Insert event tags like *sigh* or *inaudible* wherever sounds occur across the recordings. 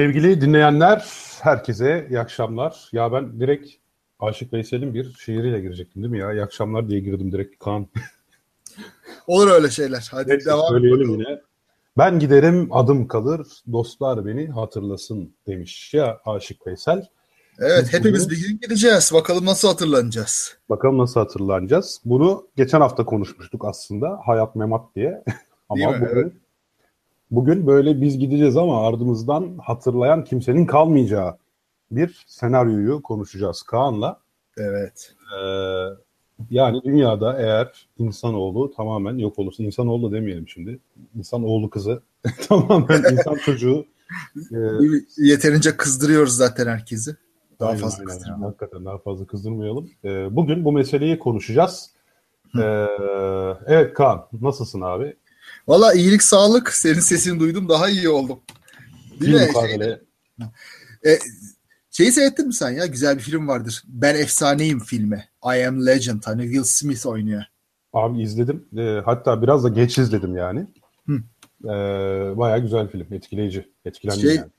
Sevgili dinleyenler, herkese iyi akşamlar. Ya ben direkt Aşık Veysel'in bir şiiriyle girecektim değil mi ya? İyi akşamlar diye girdim direkt Kaan. *laughs* Olur öyle şeyler. Hadi Neyse, devam söyleyelim yine. Ben giderim adım kalır, dostlar beni hatırlasın demiş ya Aşık Veysel. Evet Biz hepimiz bugün- bir gün gideceğiz. Bakalım nasıl hatırlanacağız. Bakalım nasıl hatırlanacağız. Bunu geçen hafta konuşmuştuk aslında. Hayat memat diye. *laughs* Ama bugün, Evet. Bugün böyle biz gideceğiz ama ardımızdan hatırlayan kimsenin kalmayacağı bir senaryoyu konuşacağız Kaan'la. Evet. Ee, yani dünyada eğer insanoğlu tamamen yok olursa, insanoğlu demeyelim şimdi, insanoğlu kızı *laughs* tamamen insan çocuğu e, Yeterince kızdırıyoruz zaten herkesi. Daha aynen, fazla aynen. kızdırmayalım. Hakikaten daha fazla kızdırmayalım. Ee, bugün bu meseleyi konuşacağız. Ee, evet Kaan, nasılsın abi? Valla iyilik sağlık. Senin sesini duydum daha iyi oldum. Değil Bir mi? mukabele. E, şeyi seyrettin mi sen ya? Güzel bir film vardır. Ben Efsaneyim filmi. I Am Legend. Hani Will Smith oynuyor. Abi izledim. Ee, hatta biraz da geç izledim yani. Hı. Ee, bayağı güzel film. Etkileyici. Etkilendim Şey- yani.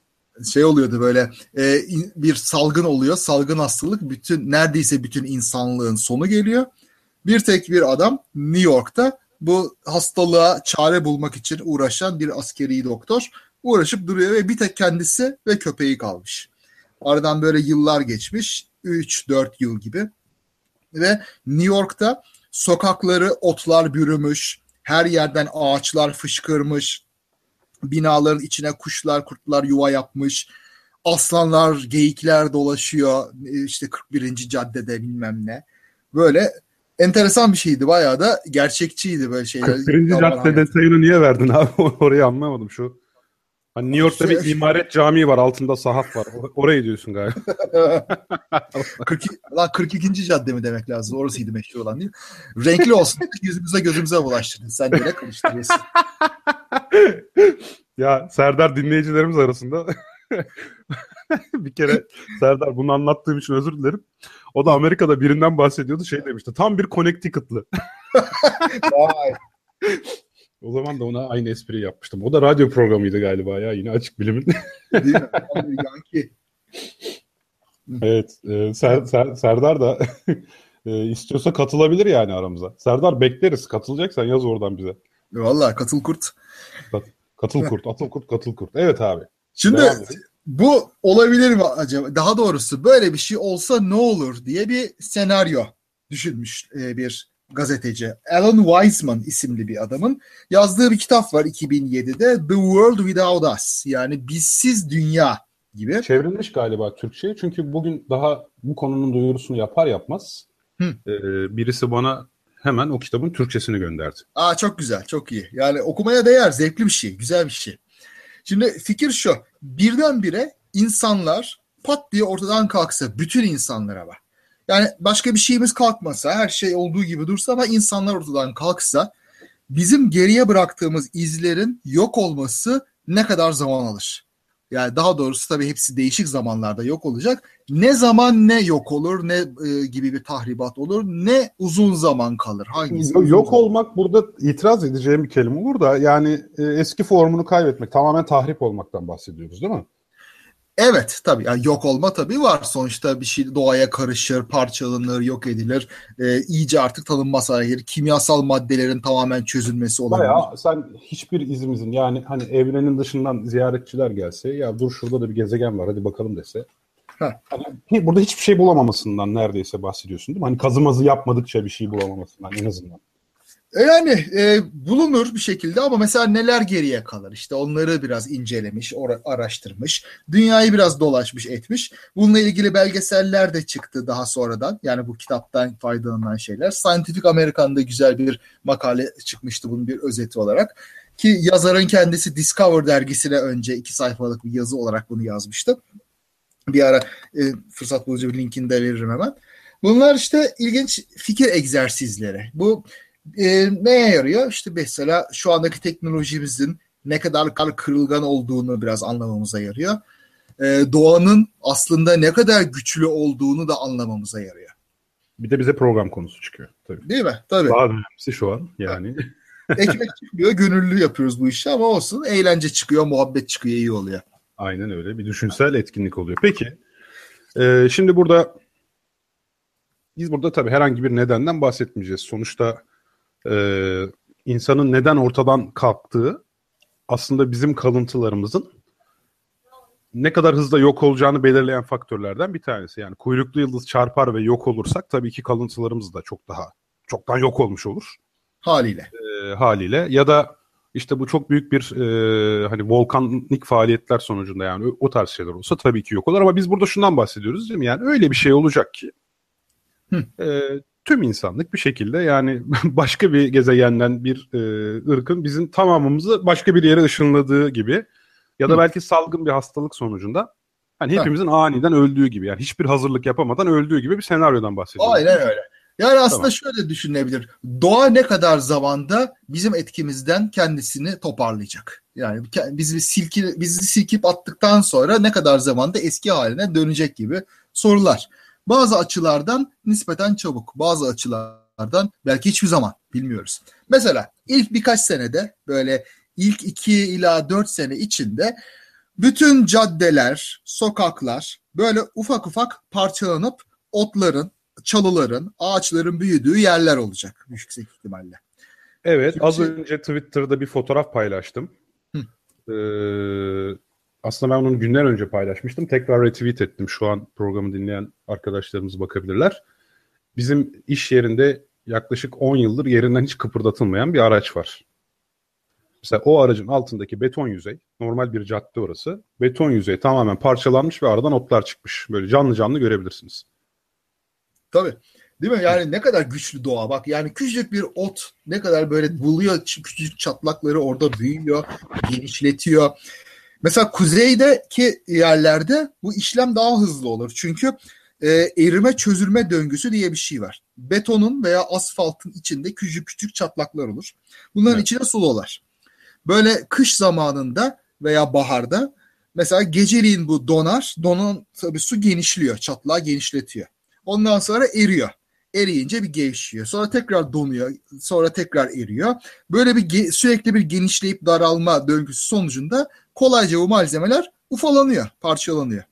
şey oluyordu böyle e, bir salgın oluyor. Salgın hastalık bütün neredeyse bütün insanlığın sonu geliyor. Bir tek bir adam New York'ta bu hastalığa çare bulmak için uğraşan bir askeri doktor uğraşıp duruyor ve bir tek kendisi ve köpeği kalmış. Aradan böyle yıllar geçmiş. 3-4 yıl gibi. Ve New York'ta sokakları otlar bürümüş. Her yerden ağaçlar fışkırmış binaların içine kuşlar, kurtlar yuva yapmış. Aslanlar, geyikler dolaşıyor. E, işte 41. caddede bilmem ne. Böyle enteresan bir şeydi. Bayağı da gerçekçiydi böyle şeyler. 41. Yalan cadde detayını niye verdin abi? *laughs* Orayı anlamadım şu. Hani New York'ta bir imaret camii var. Altında sahaf var. Orayı diyorsun galiba. *laughs* *laughs* 42, lan 42. cadde mi demek lazım? Orasıydı meşhur olan değil mi? Renkli olsun. Yüzümüze gözümüze bulaştırdın. Sen ne karıştırıyorsun? Ya Serdar dinleyicilerimiz arasında bir kere Serdar bunu anlattığım için özür dilerim. O da Amerika'da birinden bahsediyordu. Şey demişti. Tam bir Connecticut'lı. *laughs* Vay. O zaman da ona aynı espriyi yapmıştım. O da radyo programıydı galiba ya. Yine açık bilimin. Değil mi? Tam bir Yankee. evet. e, Ser- Ser- Serdar da *laughs* e, istiyorsa katılabilir yani aramıza. Serdar bekleriz. Katılacaksan yaz oradan bize. Vallahi katıl kurt. Katıl kurt, atıl kurt, katıl kurt. Evet abi. Şimdi. Bu olabilir mi acaba? Daha doğrusu böyle bir şey olsa ne olur diye bir senaryo düşünmüş e, bir gazeteci. Alan Weisman isimli bir adamın yazdığı bir kitap var 2007'de The World Without Us yani bizsiz dünya gibi. Çevrilmiş galiba Türkçe'ye. Çünkü bugün daha bu konunun duyurusunu yapar yapmaz Hı. e, birisi bana hemen o kitabın Türkçesini gönderdi. Aa çok güzel, çok iyi. Yani okumaya değer, zevkli bir şey, güzel bir şey. Şimdi fikir şu, birdenbire insanlar pat diye ortadan kalksa, bütün insanlar ama. Yani başka bir şeyimiz kalkmasa, her şey olduğu gibi dursa ama insanlar ortadan kalksa, bizim geriye bıraktığımız izlerin yok olması ne kadar zaman alır? Yani daha doğrusu tabii hepsi değişik zamanlarda yok olacak. Ne zaman ne yok olur, ne e, gibi bir tahribat olur, ne uzun zaman kalır. Hangisi? Yok, yok olmak burada itiraz edeceğim bir kelime olur da yani e, eski formunu kaybetmek tamamen tahrip olmaktan bahsediyoruz değil mi? Evet tabii yani yok olma tabii var. Sonuçta bir şey doğaya karışır, parçalanır, yok edilir. Ee, iyice artık tanınmaz hale gelir. Kimyasal maddelerin tamamen çözülmesi olabilir. Bayağı sen hiçbir izimizin yani hani evrenin dışından ziyaretçiler gelse ya dur şurada da bir gezegen var hadi bakalım dese. Heh. Hani burada hiçbir şey bulamamasından neredeyse bahsediyorsun değil mi? Hani kazımazı yapmadıkça bir şey bulamamasından en azından. E Yani e, bulunur bir şekilde ama mesela neler geriye kalır? İşte onları biraz incelemiş, araştırmış. Dünyayı biraz dolaşmış, etmiş. Bununla ilgili belgeseller de çıktı daha sonradan. Yani bu kitaptan faydalanan şeyler. Scientific American'da güzel bir makale çıkmıştı bunun bir özeti olarak. Ki yazarın kendisi Discover dergisine önce iki sayfalık bir yazı olarak bunu yazmıştı. Bir ara e, fırsat bulunca bir linkini de veririm hemen. Bunlar işte ilginç fikir egzersizleri. Bu e, neye yarıyor? İşte mesela şu andaki teknolojimizin ne kadar kar kırılgan olduğunu biraz anlamamıza yarıyor. E, doğanın aslında ne kadar güçlü olduğunu da anlamamıza yarıyor. Bir de bize program konusu çıkıyor tabii. Değil mi? Tabii. Daha önemlisi şu an yani. Ekmek çıkmıyor, gönüllü yapıyoruz bu işi ama olsun. Eğlence çıkıyor, muhabbet çıkıyor, iyi oluyor. Aynen öyle. Bir düşünsel etkinlik oluyor. Peki. E, şimdi burada biz burada tabii herhangi bir nedenden bahsetmeyeceğiz. Sonuçta e, insanın neden ortadan kalktığı aslında bizim kalıntılarımızın ne kadar hızla yok olacağını belirleyen faktörlerden bir tanesi. Yani kuyruklu yıldız çarpar ve yok olursak tabii ki kalıntılarımız da çok daha çoktan yok olmuş olur. Haliyle. E, haliyle ya da işte bu çok büyük bir e, hani volkanik faaliyetler sonucunda yani o, tarz şeyler olsa tabii ki yok olur ama biz burada şundan bahsediyoruz değil mi? Yani öyle bir şey olacak ki e, tüm insanlık bir şekilde yani *laughs* başka bir gezegenden bir e, ırkın bizim tamamımızı başka bir yere ışınladığı gibi ya da belki salgın bir hastalık sonucunda hani hepimizin ha. aniden öldüğü gibi yani hiçbir hazırlık yapamadan öldüğü gibi bir senaryodan bahsediyoruz. Aynen öyle. Yani aslında tamam. şöyle düşünülebilir. Doğa ne kadar zamanda bizim etkimizden kendisini toparlayacak. Yani bizi silki bizi silkip attıktan sonra ne kadar zamanda eski haline dönecek gibi sorular. Bazı açılardan nispeten çabuk, bazı açılardan belki hiçbir zaman bilmiyoruz. Mesela ilk birkaç senede böyle ilk iki ila dört sene içinde bütün caddeler, sokaklar böyle ufak ufak parçalanıp otların, çalıların, ağaçların büyüdüğü yerler olacak yüksek ihtimalle. Evet, Çünkü... az önce Twitter'da bir fotoğraf paylaştım. Ee, aslında ben onu günler önce paylaşmıştım. Tekrar retweet ettim. Şu an programı dinleyen arkadaşlarımız bakabilirler. Bizim iş yerinde yaklaşık 10 yıldır yerinden hiç kıpırdatılmayan bir araç var. Mesela o aracın altındaki beton yüzey, normal bir cadde orası. Beton yüzey tamamen parçalanmış ve aradan otlar çıkmış. Böyle canlı canlı görebilirsiniz. Tabii. Değil mi? Yani ne kadar güçlü doğa. Bak yani küçücük bir ot ne kadar böyle buluyor küçücük çatlakları orada büyüyor, genişletiyor. Mesela kuzeydeki yerlerde bu işlem daha hızlı olur. Çünkü e, erime çözülme döngüsü diye bir şey var. Betonun veya asfaltın içinde küçük küçük çatlaklar olur. Bunların evet. içine su dolar. Böyle kış zamanında veya baharda mesela geceliğin bu donar. Donan tabii su genişliyor. Çatlağı genişletiyor. Ondan sonra eriyor. Eriyince bir gevşiyor. Sonra tekrar donuyor. Sonra tekrar eriyor. Böyle bir sürekli bir genişleyip daralma döngüsü sonucunda kolayca bu malzemeler ufalanıyor, parçalanıyor.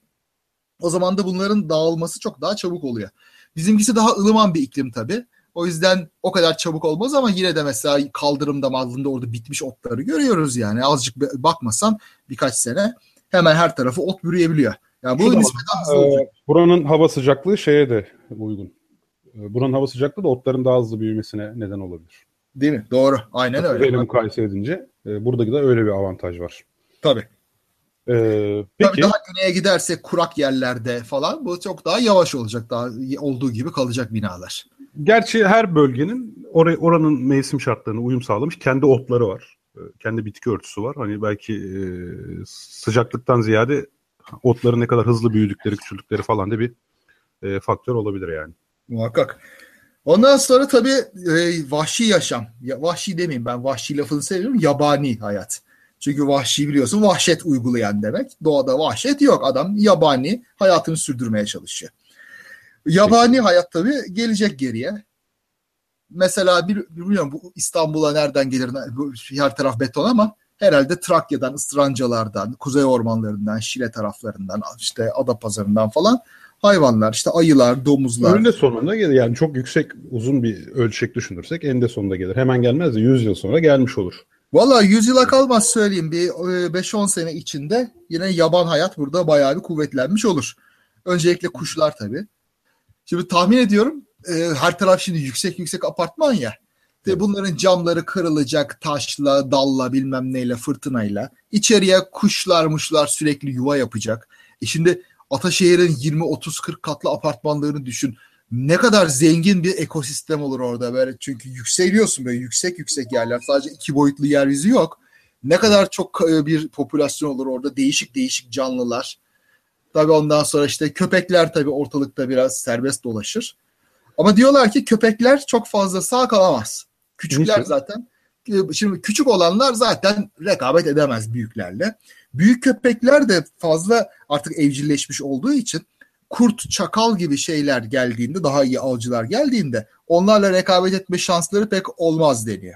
O zaman da bunların dağılması çok daha çabuk oluyor. Bizimkisi daha ılıman bir iklim tabii. O yüzden o kadar çabuk olmaz ama yine de mesela kaldırımda maldında orada bitmiş otları görüyoruz yani. Azıcık bakmasan birkaç sene hemen her tarafı ot bürüyebiliyor. Yani bu nispeten e, Buranın hava sıcaklığı şeye de uygun. E, buranın hava sıcaklığı da otların daha hızlı büyümesine neden olabilir. Değil mi? Doğru. Aynen öyle. Öyle mukayese edince e, buradaki de öyle bir avantaj var. Tabii. Ee, peki. Tabii daha güneye gidersek kurak yerlerde falan bu çok daha yavaş olacak. Daha olduğu gibi kalacak binalar. Gerçi her bölgenin or oranın mevsim şartlarına uyum sağlamış kendi otları var. E, kendi bitki örtüsü var. Hani belki e, sıcaklıktan ziyade otların ne kadar hızlı büyüdükleri, küçüldükleri falan da bir e, faktör olabilir yani. Muhakkak. Ondan sonra tabii e, vahşi yaşam. Ya, vahşi demeyeyim ben vahşi lafını seviyorum. Yabani hayat. Çünkü vahşi biliyorsun vahşet uygulayan demek. Doğada vahşet yok. Adam yabani hayatını sürdürmeye çalışıyor. Yabani Peki. hayat tabii gelecek geriye. Mesela bir, bilmiyorum bu İstanbul'a nereden gelir her taraf beton ama herhalde Trakya'dan, Istrancalardan, kuzey ormanlarından, Şile taraflarından, işte Adapazarı'ndan falan hayvanlar işte ayılar, domuzlar. Önde sonunda gelir yani çok yüksek uzun bir ölçek düşünürsek eninde sonunda gelir. Hemen gelmez de 100 yıl sonra gelmiş olur. Valla 100 yıla kalmaz söyleyeyim bir 5-10 e, sene içinde yine yaban hayat burada bayağı bir kuvvetlenmiş olur. Öncelikle kuşlar tabii. Şimdi tahmin ediyorum e, her taraf şimdi yüksek yüksek apartman ya. Evet. Bunların camları kırılacak taşla, dalla bilmem neyle, fırtınayla. İçeriye kuşlar muşlar sürekli yuva yapacak. E şimdi Ataşehir'in 20 30 40 katlı apartmanlarını düşün. Ne kadar zengin bir ekosistem olur orada böyle. Çünkü yükseliyorsun böyle yüksek yüksek yerler. Sadece iki boyutlu yeryüzü yok. Ne kadar çok e, bir popülasyon olur orada. Değişik değişik canlılar. Tabii ondan sonra işte köpekler tabii ortalıkta biraz serbest dolaşır. Ama diyorlar ki köpekler çok fazla sağ kalamaz. Küçükler zaten. E, şimdi küçük olanlar zaten rekabet edemez büyüklerle. Büyük köpekler de fazla artık evcilleşmiş olduğu için kurt, çakal gibi şeyler geldiğinde, daha iyi avcılar geldiğinde onlarla rekabet etme şansları pek olmaz deniyor.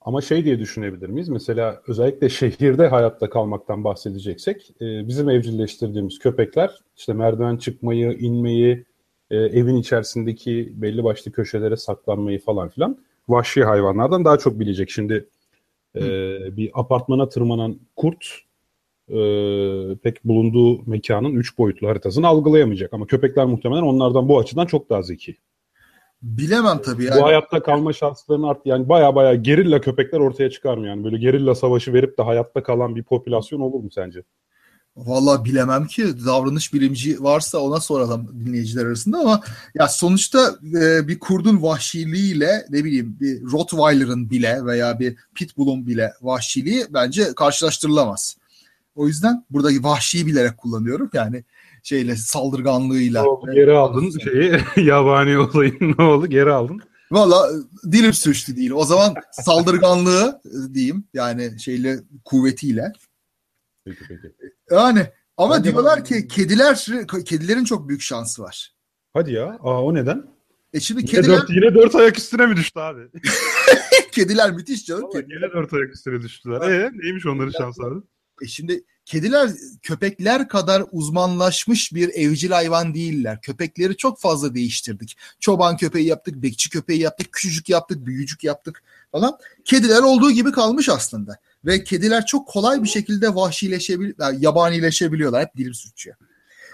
Ama şey diye düşünebilir miyiz? Mesela özellikle şehirde hayatta kalmaktan bahsedeceksek e, bizim evcilleştirdiğimiz köpekler işte merdiven çıkmayı, inmeyi, e, evin içerisindeki belli başlı köşelere saklanmayı falan filan vahşi hayvanlardan daha çok bilecek. Şimdi e, bir apartmana tırmanan kurt e, pek bulunduğu mekanın üç boyutlu haritasını algılayamayacak. Ama köpekler muhtemelen onlardan bu açıdan çok daha zeki. Bilemem tabii yani. Bu hayatta kalma şanslarını art yani baya baya gerilla köpekler ortaya çıkar mı yani? Böyle gerilla savaşı verip de hayatta kalan bir popülasyon olur mu sence? Vallahi bilemem ki davranış bilimci varsa ona soralım dinleyiciler arasında ama ya sonuçta e, bir kurdun vahşiliğiyle ne bileyim bir Rottweiler'ın bile veya bir Pitbull'un bile vahşiliği bence karşılaştırılamaz. O yüzden buradaki vahşiyi bilerek kullanıyorum. Yani şeyle saldırganlığıyla. Ne oldu, geri aldın şeyi *laughs* yabani olayın ne oldu geri aldın. Valla dilim sürçtü değil. O zaman saldırganlığı diyeyim yani şeyle kuvvetiyle. Peki peki. Yani ama Bence diyorlar ki kediler kedilerin çok büyük şansı var. Hadi ya. Aa o neden? E şimdi Yine kediler dört, yine dört ayak üstüne mi düştü abi? *laughs* kediler müthiş canım. Vallahi yine dört ayak üstüne düştüler. E neymiş onların şansları? E şimdi kediler köpekler kadar uzmanlaşmış bir evcil hayvan değiller. Köpekleri çok fazla değiştirdik. Çoban köpeği yaptık, bekçi köpeği yaptık, küçücük yaptık, büyücük yaptık falan. Kediler olduğu gibi kalmış aslında. Ve kediler çok kolay bir şekilde vahşileşebil yani yabanileşebiliyorlar. Hep dilim sürçüyor.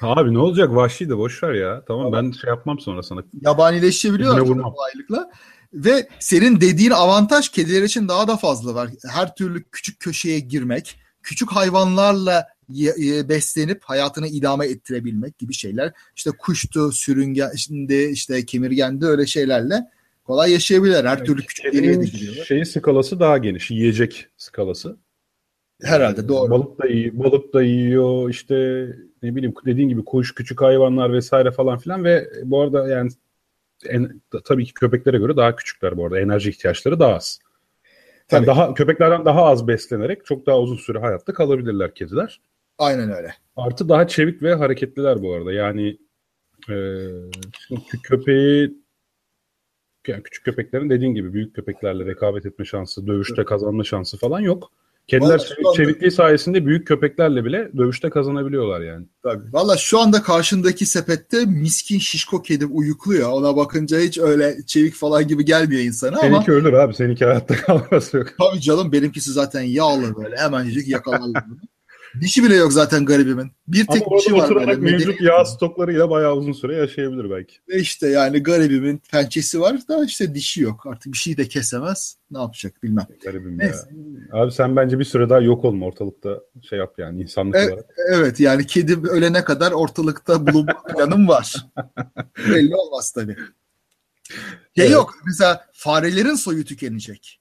Abi ne olacak vahşi de boş ver ya. Tamam ben şey yapmam sonra sana. Yabanileşebiliyorlar kolaylıkla. Ve senin dediğin avantaj kediler için daha da fazla var. Her türlü küçük köşeye girmek, küçük hayvanlarla ye- beslenip hayatını idame ettirebilmek gibi şeyler. İşte kuştu, sürüngen, şimdi işte kemirgendi öyle şeylerle kolay yaşayabilirler. Her türlü küçük deliğe de Kedinin giriyorlar. şeyi skalası daha geniş. Yiyecek skalası. Herhalde doğru. Balık da yiyor, balık da yiyor işte ne bileyim dediğin gibi kuş, küçük hayvanlar vesaire falan filan ve bu arada yani en, tabii ki köpeklere göre daha küçükler bu arada. Enerji ihtiyaçları daha az. Yani daha köpeklerden daha az beslenerek çok daha uzun süre hayatta kalabilirler kediler. Aynen öyle. Artı daha çevik ve hareketliler bu arada. Yani e, köpeği yani küçük köpeklerin dediğin gibi büyük köpeklerle rekabet etme şansı, dövüşte kazanma şansı falan yok. Kediler anda- çevikliği sayesinde büyük köpeklerle bile dövüşte kazanabiliyorlar yani. Tabii. Valla şu anda karşındaki sepette miskin şişko kedi uyukluyor. Ona bakınca hiç öyle çevik falan gibi gelmiyor insana ama Seninki ölür abi. Seninki hayatta *laughs* kalmaz yok. Tabii canım benimkisi zaten yağlı böyle hemencik yakalarlar. Dişi bile yok zaten garibimin. Bir tek dişi var böyle. mevcut yağ stoklarıyla bayağı uzun süre yaşayabilir belki. Ve işte yani garibimin pençesi var da işte dişi yok. Artık bir şey de kesemez. Ne yapacak bilmem. Garibim Neyse. ya. Abi sen bence bir süre daha yok olma ortalıkta şey yap yani insanlık Evet. olarak. Evet yani kedi ölene kadar ortalıkta bulunma *laughs* planım var. Belli olmaz tabii. Şey Evet. yok mesela farelerin soyu tükenecek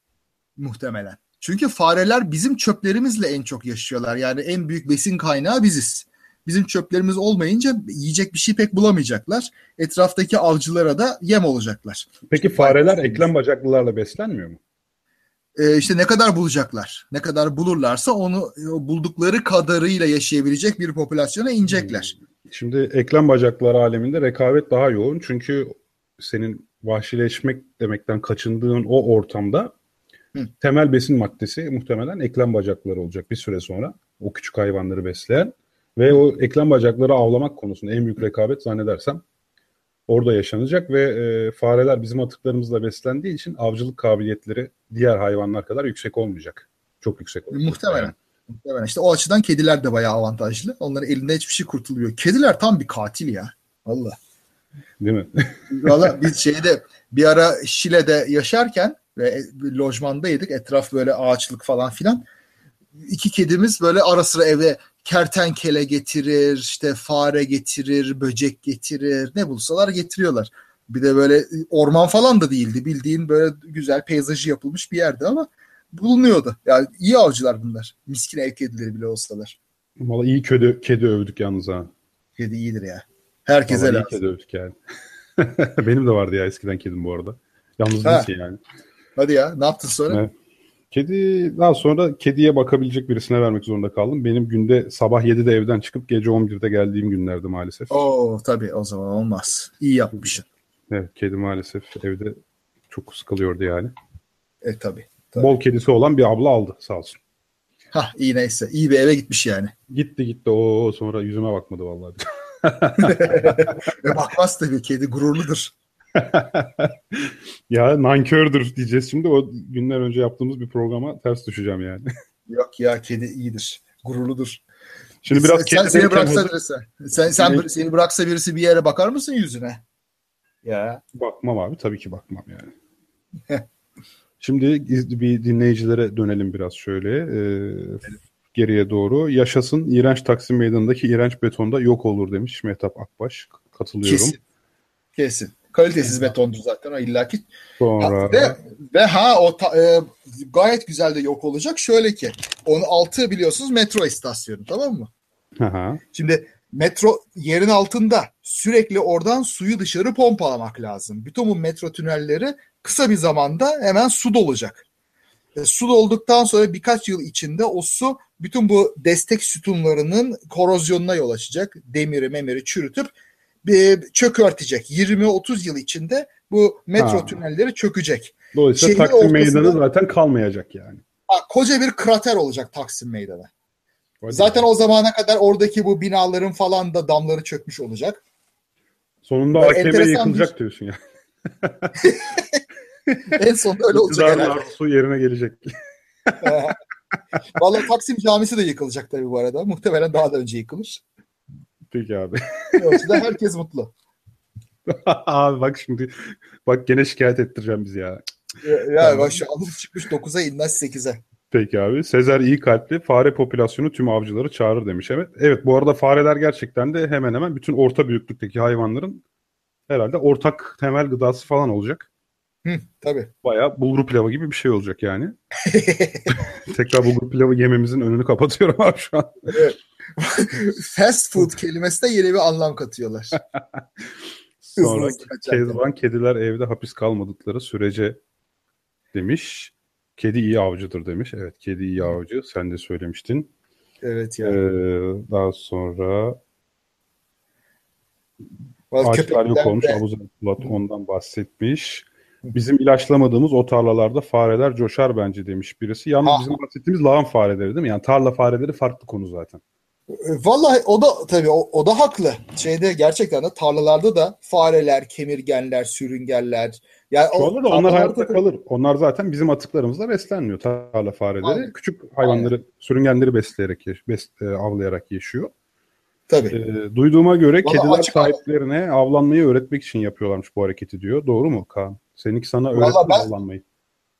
muhtemelen. Çünkü fareler bizim çöplerimizle en çok yaşıyorlar. Yani en büyük besin kaynağı biziz. Bizim çöplerimiz olmayınca yiyecek bir şey pek bulamayacaklar. Etraftaki avcılara da yem olacaklar. Peki fareler eklem bacaklılarla beslenmiyor mu? Ee, işte ne kadar bulacaklar? Ne kadar bulurlarsa onu o buldukları kadarıyla yaşayabilecek bir popülasyona inecekler. Şimdi eklem bacaklılar aleminde rekabet daha yoğun. Çünkü senin vahşileşmek demekten kaçındığın o ortamda Hı. temel besin maddesi muhtemelen eklem bacakları olacak bir süre sonra. O küçük hayvanları besleyen ve o eklem bacakları avlamak konusunda en büyük rekabet zannedersem orada yaşanacak ve e, fareler bizim atıklarımızla beslendiği için avcılık kabiliyetleri diğer hayvanlar kadar yüksek olmayacak. Çok yüksek olacak. Muhtemelen. Yani. Muhtemelen. İşte o açıdan kediler de bayağı avantajlı. Onların elinde hiçbir şey kurtuluyor. Kediler tam bir katil ya. Valla. Değil mi? Valla biz şeyde bir ara Şile'de yaşarken ve bir lojmandaydık. Etraf böyle ağaçlık falan filan. İki kedimiz böyle ara sıra eve kertenkele getirir, işte fare getirir, böcek getirir. Ne bulsalar getiriyorlar. Bir de böyle orman falan da değildi. Bildiğin böyle güzel peyzajı yapılmış bir yerdi ama bulunuyordu. Yani iyi avcılar bunlar. Miskin ev kedileri bile olsalar. Valla iyi kedi, kedi övdük yalnız ha. Kedi iyidir ya. Herkese Vallahi lazım. kedi övdük yani. *laughs* Benim de vardı ya eskiden kedim bu arada. Yalnız Ha. değilsin yani. Hadi ya ne yaptın sonra? Evet. Kedi daha sonra kediye bakabilecek birisine vermek zorunda kaldım. Benim günde sabah 7'de evden çıkıp gece 11'de geldiğim günlerdi maalesef. Oo tabii o zaman olmaz. İyi yapmışsın. Evet, kedi maalesef evde çok sıkılıyordu yani. E tabii. Tabii. Bol kedisi olan bir abla aldı sağ olsun. Hah iyi neyse. İyi bir eve gitmiş yani. Gitti gitti o sonra yüzüme bakmadı vallahi. Ve *laughs* *laughs* bakmaz tabii kedi gururludur. *laughs* ya nankördür diyeceğiz şimdi o günler önce yaptığımız bir programa ters düşeceğim yani. *laughs* Yok ya kedi iyidir. Gururludur. Şimdi biraz sen, sen seni bıraksa birisi. Sen, sen seni bıraksa birisi bir yere bakar mısın yüzüne? Ya. Bakmam abi tabii ki bakmam yani. *laughs* Şimdi bir dinleyicilere dönelim biraz şöyle e, geriye doğru. Yaşasın iğrenç Taksim Meydanı'ndaki iğrenç betonda yok olur demiş Mehtap Akbaş. Katılıyorum. Kesin. Kesin. Kalitesiz betondur zaten o illaki. Sonra Ha, ve, ve ha o ta- e, gayet güzel de yok olacak. Şöyle ki onun altı biliyorsunuz metro istasyonu tamam mı? Aha. Şimdi metro yerin altında sürekli oradan suyu dışarı pompalamak lazım. Bütün bu metro tünelleri kısa bir zamanda hemen su dolacak. E, su dolduktan sonra birkaç yıl içinde o su bütün bu destek sütunlarının korozyonuna yol açacak. Demiri memiri çürütüp bir çökörtecek. 20-30 yıl içinde bu metro Ha. tünelleri çökecek. Dolayısıyla Şehrin Taksim ortasında- Meydanı zaten kalmayacak yani. Ha, koca bir krater olacak Taksim Meydanı. Hadi Zaten o zamana kadar oradaki bu binaların falan da damları çökmüş olacak. sonunda Böyle AKM yıkılacak bir- diyorsun ya. *laughs* En sonunda öyle olacak İktidarın herhalde. arzusu yerine gelecek. *laughs* *laughs* Vallahi Taksim Camisi de yıkılacak tabii bu arada. Muhtemelen daha da önce yıkılır. Peki abi. Yüzden herkes mutlu. *laughs* abi bak şimdi bak gene şikayet ettireceğim bizi ya. Ya, ya bak şu çıkmış 9'a inmez 8'e. Peki abi. Sezer iyi kalpli fare popülasyonu tüm avcıları çağırır demiş. Evet. Evet bu arada fareler gerçekten de hemen hemen bütün orta büyüklükteki hayvanların herhalde ortak temel gıdası falan olacak. Hı, tabii. Bayağı bulgur pilavı gibi bir şey olacak yani. *laughs* Tekrar bulgur pilavı yememizin önünü kapatıyorum abi şu an. *laughs* Fast food kelimesine yeni bir anlam katıyorlar. *laughs* Sonra. Kezban kediler evde hapis kalmadıkları sürece demiş. Kedi iyi avcıdır demiş. Evet kedi iyi avcı. Sen de söylemiştin. Evet Ee, ya. daha sonra yok köpekler olmuş. de- ondan bahsetmiş. Bizim ilaçlamadığımız o tarlalarda fareler coşar bence demiş birisi. Yalnız Ha. bizim bahsettiğimiz lağım fareleri değil mi? Yani tarla fareleri farklı konu zaten. E, Vallahi o da tabii o, o da haklı. Şeyde gerçekten de tarlalarda da fareler, kemirgenler, sürüngenler. Yani Çoğalır da onlar hayatta da- kalır. Onlar zaten bizim atıklarımızla beslenmiyor tarla fareleri. Aynen. Küçük hayvanları, sürüngenleri besleyerek, bes, e, avlayarak yaşıyor. Tabii. E, duyduğuma göre Vallahi kediler sahiplerine avlanmayı öğretmek için yapıyorlarmış bu hareketi diyor. Doğru mu Kaan? Seninki sana öğretti ben- avlanmayı?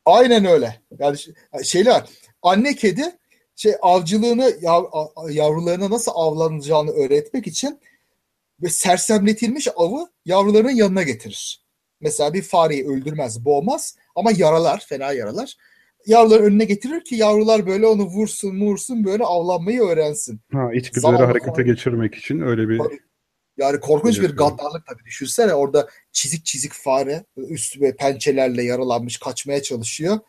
Aynen öyle. Yani şeyler anne kedi şey avcılığını yav- yavrularına nasıl avlanacağını öğretmek için ve sersemletilmiş avı yavrularının yanına getirir. Mesela bir fareyi öldürmez, boğmaz ama yaralar, fena yaralar. Yavruların önüne getirir ki yavrular böyle onu vursun, vursun böyle avlanmayı öğrensin. Ha, içgüdüleri Zavallı harekete fare. geçirmek için öyle bir. Yani korkunç bir gaddarlık tabii. Düşünsene orada çizik çizik fare üstü ve pençelerle yaralanmış kaçmaya çalışıyor.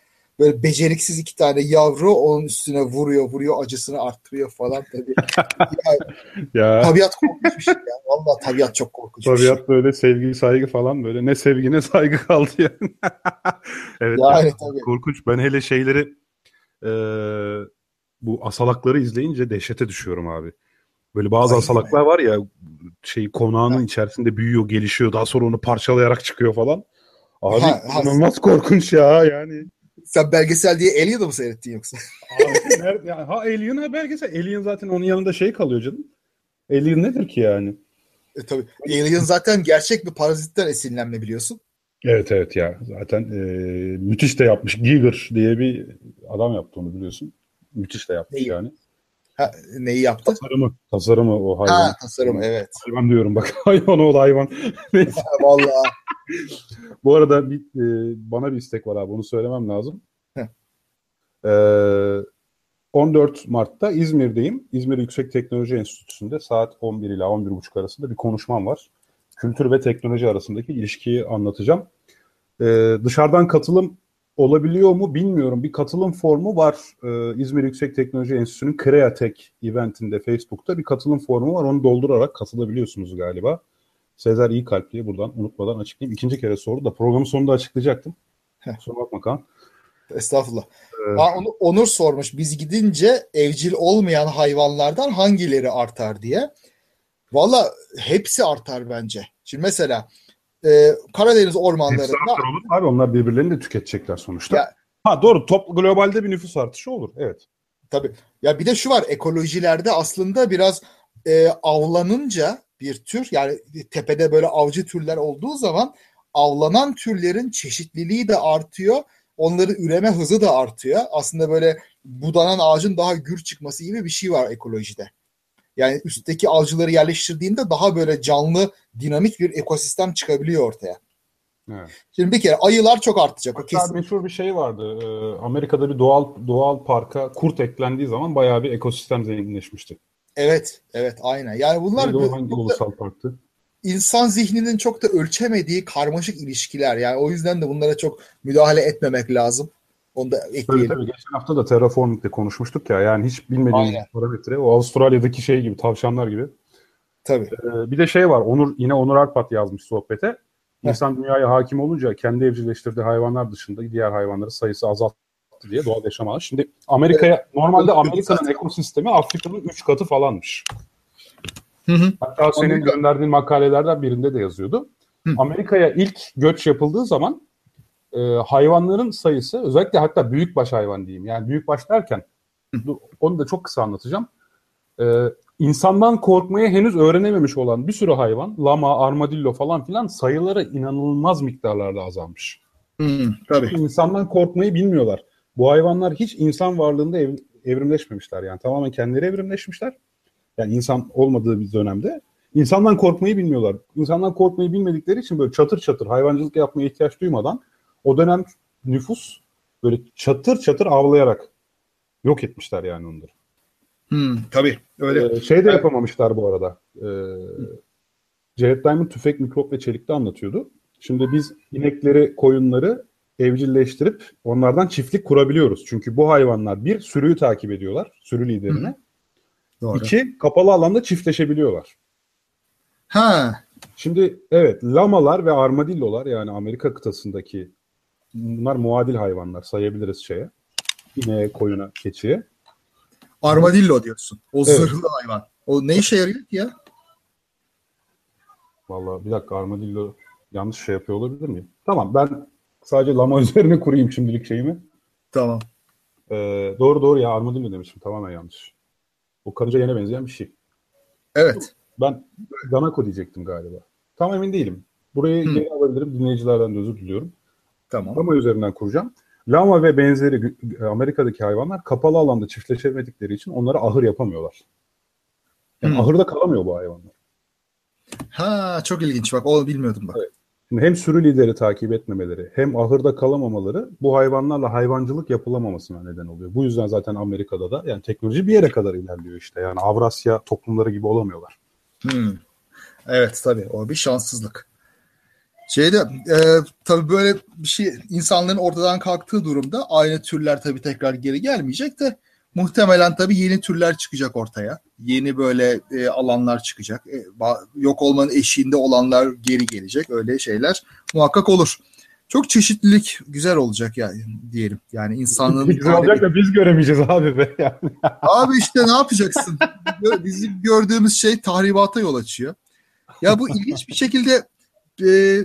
Böyle beceriksiz iki tane yavru onun üstüne vuruyor vuruyor acısını arttırıyor falan tabii. *laughs* ya, ya tabiat korkunç bir şey ya. Vallahi tabiat çok korkunç bir şey. tabiat böyle sevgi saygı falan böyle ne sevgi ne saygı kaldı yani. *laughs* evet Yani ya, tabii. korkunç. Ben hele şeyleri e, bu asalakları izleyince dehşete düşüyorum abi. Böyle bazı Ay, asalaklar var ya şey konağının içerisinde büyüyor, gelişiyor. Daha sonra onu parçalayarak çıkıyor falan. Abi Ha, ha. inanılmaz korkunç ya yani. Sen belgesel diye Alien'ı mı seyrettin yoksa? Abi, nerede, ya, ha Alien ha belgesel. Alien zaten onun yanında şey kalıyor canım. Alien nedir ki yani? E, tabii. Alien zaten gerçek bir parazitten esinlenme biliyorsun. Evet evet ya zaten e, müthiş de yapmış. Giger diye bir adam yaptı onu biliyorsun. Müthiş de yapmış Neyi? yani. Ha, neyi yaptı? Tasarımı. Tasarımı o hayvan. Ha tasarım evet. Hayvan diyorum bak. *laughs* Hayvan o hayvan. *laughs* Neyse. Bu arada bir, e, bana bir istek var abi. Onu söylemem lazım. Ee, 14 Mart'ta İzmir'deyim. İzmir Yüksek Teknoloji Enstitüsü'nde saat 11 ila 11.30 arasında bir konuşmam var. Kültür ve teknoloji arasındaki ilişkiyi anlatacağım. Ee, dışarıdan katılım olabiliyor mu bilmiyorum. Bir katılım formu var. Ee, İzmir Yüksek Teknoloji Enstitüsü'nün Kreatek eventinde Facebook'ta bir katılım formu var. Onu doldurarak katılabiliyorsunuz galiba. Sezer iyi kalpliye buradan unutmadan açıklayayım. İkinci kere sordu da programın sonunda açıklayacaktım. Kusura bakma Kaan. Estağfurullah. Aa, onu, Onur sormuş. Biz gidince evcil olmayan hayvanlardan hangileri artar diye. Valla hepsi artar bence. Şimdi mesela e, Karadeniz ormanlarında... Hepsi artar olur. Abi onlar birbirlerini de tüketecekler sonuçta. Ya, ha doğru. Top globalde bir nüfus artışı olur. Evet. Tabii. Ya bir de şu var. Ekolojilerde aslında biraz e, avlanınca bir tür yani tepede böyle avcı türler olduğu zaman avlanan türlerin çeşitliliği de artıyor. Onların üreme hızı da artıyor. Aslında böyle budanan ağacın daha gür çıkması gibi bir şey var ekolojide. Yani üstteki avcıları yerleştirdiğinde daha böyle canlı, dinamik bir ekosistem çıkabiliyor ortaya. Evet. Şimdi bir kere ayılar çok artacak. Hatta kesin. meşhur bir şey vardı. Amerika'da bir doğal doğal parka kurt eklendiği zaman bayağı bir ekosistem zenginleşmişti. Evet, evet aynen. Yani bunlar Neydi o hangi ulusal parktı? İnsan zihninin çok da ölçemediği karmaşık ilişkiler. Yani o yüzden de bunlara çok müdahale etmemek lazım. Onu da ekleyelim. Tabii tabii. Geçen hafta da Terraforming'de konuşmuştuk ya. Yani hiç bilmediğimiz parametre. O Avustralya'daki şey gibi, tavşanlar gibi. Tabii. Ee, bir de şey var. Onur yine Onur Arpat yazmış sohbete. İnsan dünyaya hakim olunca kendi evcilleştirdiği hayvanlar dışında diğer hayvanların sayısı azalttı diye doğal yaşam alanı. Şimdi Amerika'ya normalde Amerika'nın ekosistemi Afrika'nın 3 katı falanmış. Hı hı. Hatta senin Amerika. gönderdiğin makalelerden birinde de yazıyordu. Amerika'ya ilk göç yapıldığı zaman e, hayvanların sayısı özellikle hatta büyükbaş hayvan diyeyim. Yani büyükbaş derken hı. onu da çok kısa anlatacağım. E, insandan korkmayı henüz öğrenememiş olan bir sürü hayvan, lama, armadillo falan filan sayıları inanılmaz miktarlarda azalmış. Hmm, tabii. İnsandan korkmayı bilmiyorlar. Bu hayvanlar hiç insan varlığında ev, evrimleşmemişler. Yani tamamen kendileri evrimleşmişler. Yani insan olmadığı bir dönemde. insandan korkmayı bilmiyorlar. İnsandan korkmayı bilmedikleri için böyle çatır çatır hayvancılık yapmaya ihtiyaç duymadan o dönem nüfus böyle çatır çatır avlayarak yok etmişler yani onları. Hmm, tabii öyle. Ee, şey de yapamamışlar bu arada. Ee, Jared Diamond tüfek, mikrop ve çelikte anlatıyordu. Şimdi biz inekleri, koyunları evcilleştirip onlardan çiftlik kurabiliyoruz. Çünkü bu hayvanlar bir sürüyü takip ediyorlar, sürü liderini. Hı. Doğru. İki kapalı alanda çiftleşebiliyorlar. Ha. Şimdi evet lamalar ve armadillolar yani Amerika kıtasındaki bunlar muadil hayvanlar sayabiliriz şeye. Yine koyuna, keçiye. Armadillo diyorsun. O evet. zırhlı hayvan. O ne işe yarıyor ki ya? Vallahi bir dakika armadillo yanlış şey yapıyor olabilir miyim? Tamam ben Sadece lama *laughs* üzerine kurayım şimdilik şeyimi. Tamam. Ee, doğru doğru ya armadillo demişim. Tamamen yanlış. O karınca yine benzeyen bir şey. Evet. Ben Danako diyecektim galiba. Tam emin değilim. Burayı hmm. geri alabilirim. Dinleyicilerden de özür diliyorum. Tamam. Lama üzerinden kuracağım. Lama ve benzeri Amerika'daki hayvanlar kapalı alanda çiftleşemedikleri için onlara ahır yapamıyorlar. Yani hmm. ahırda kalamıyor bu hayvanlar. Ha çok ilginç bak o bilmiyordum bak. Evet. Hem sürü lideri takip etmemeleri hem ahırda kalamamaları bu hayvanlarla hayvancılık yapılamamasına neden oluyor. Bu yüzden zaten Amerika'da da yani teknoloji bir yere kadar ilerliyor işte. Yani Avrasya toplumları gibi olamıyorlar. Hmm. Evet tabii o bir şanssızlık. Şeyde e, tabii böyle bir şey insanların ortadan kalktığı durumda aynı türler tabii tekrar geri gelmeyecek de muhtemelen tabii yeni türler çıkacak ortaya. Yeni böyle e, alanlar çıkacak. E, yok olmanın eşiğinde olanlar geri gelecek. Öyle şeyler muhakkak olur. Çok çeşitlilik güzel olacak yani diyelim. Yani insanlığın güzel olacak da biz göremeyeceğiz abi be *laughs* yani. Abi işte ne yapacaksın? Bizim gördüğümüz şey tahribata yol açıyor. Ya bu ilginç bir şekilde e,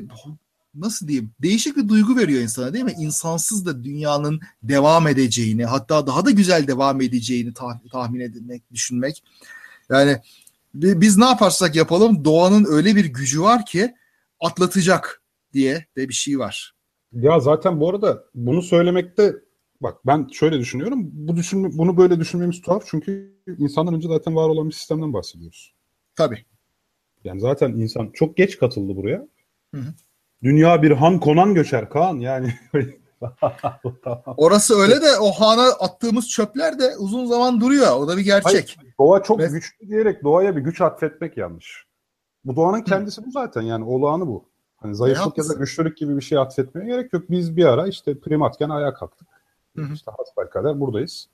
nasıl diyeyim değişik bir duygu veriyor insana değil mi? İnsansız da dünyanın devam edeceğini hatta daha da güzel devam edeceğini tah- tahmin etmek, düşünmek. Yani biz ne yaparsak yapalım doğanın öyle bir gücü var ki atlatacak diye de bir şey var. Ya zaten bu arada bunu söylemekte bak ben şöyle düşünüyorum. Bu düşün bunu böyle düşünmemiz tuhaf çünkü insandan önce zaten var olan bir sistemden bahsediyoruz. Tabii. Yani zaten insan çok geç katıldı buraya. Hı hı. Dünya bir han konan göçer Kaan yani. *laughs* Orası öyle de o hana attığımız çöpler de uzun zaman duruyor. O da bir gerçek. Hayır, doğa çok Mes- güçlü diyerek doğaya bir güç atfetmek yanlış. Bu doğanın kendisi bu zaten yani olağanı bu. Hani zayıflık ya da güçlülük gibi bir şey atfetmeye gerek yok. Biz bir ara işte primatken ayağa kalktık. Hı-hı. İşte hasbelkader buradayız.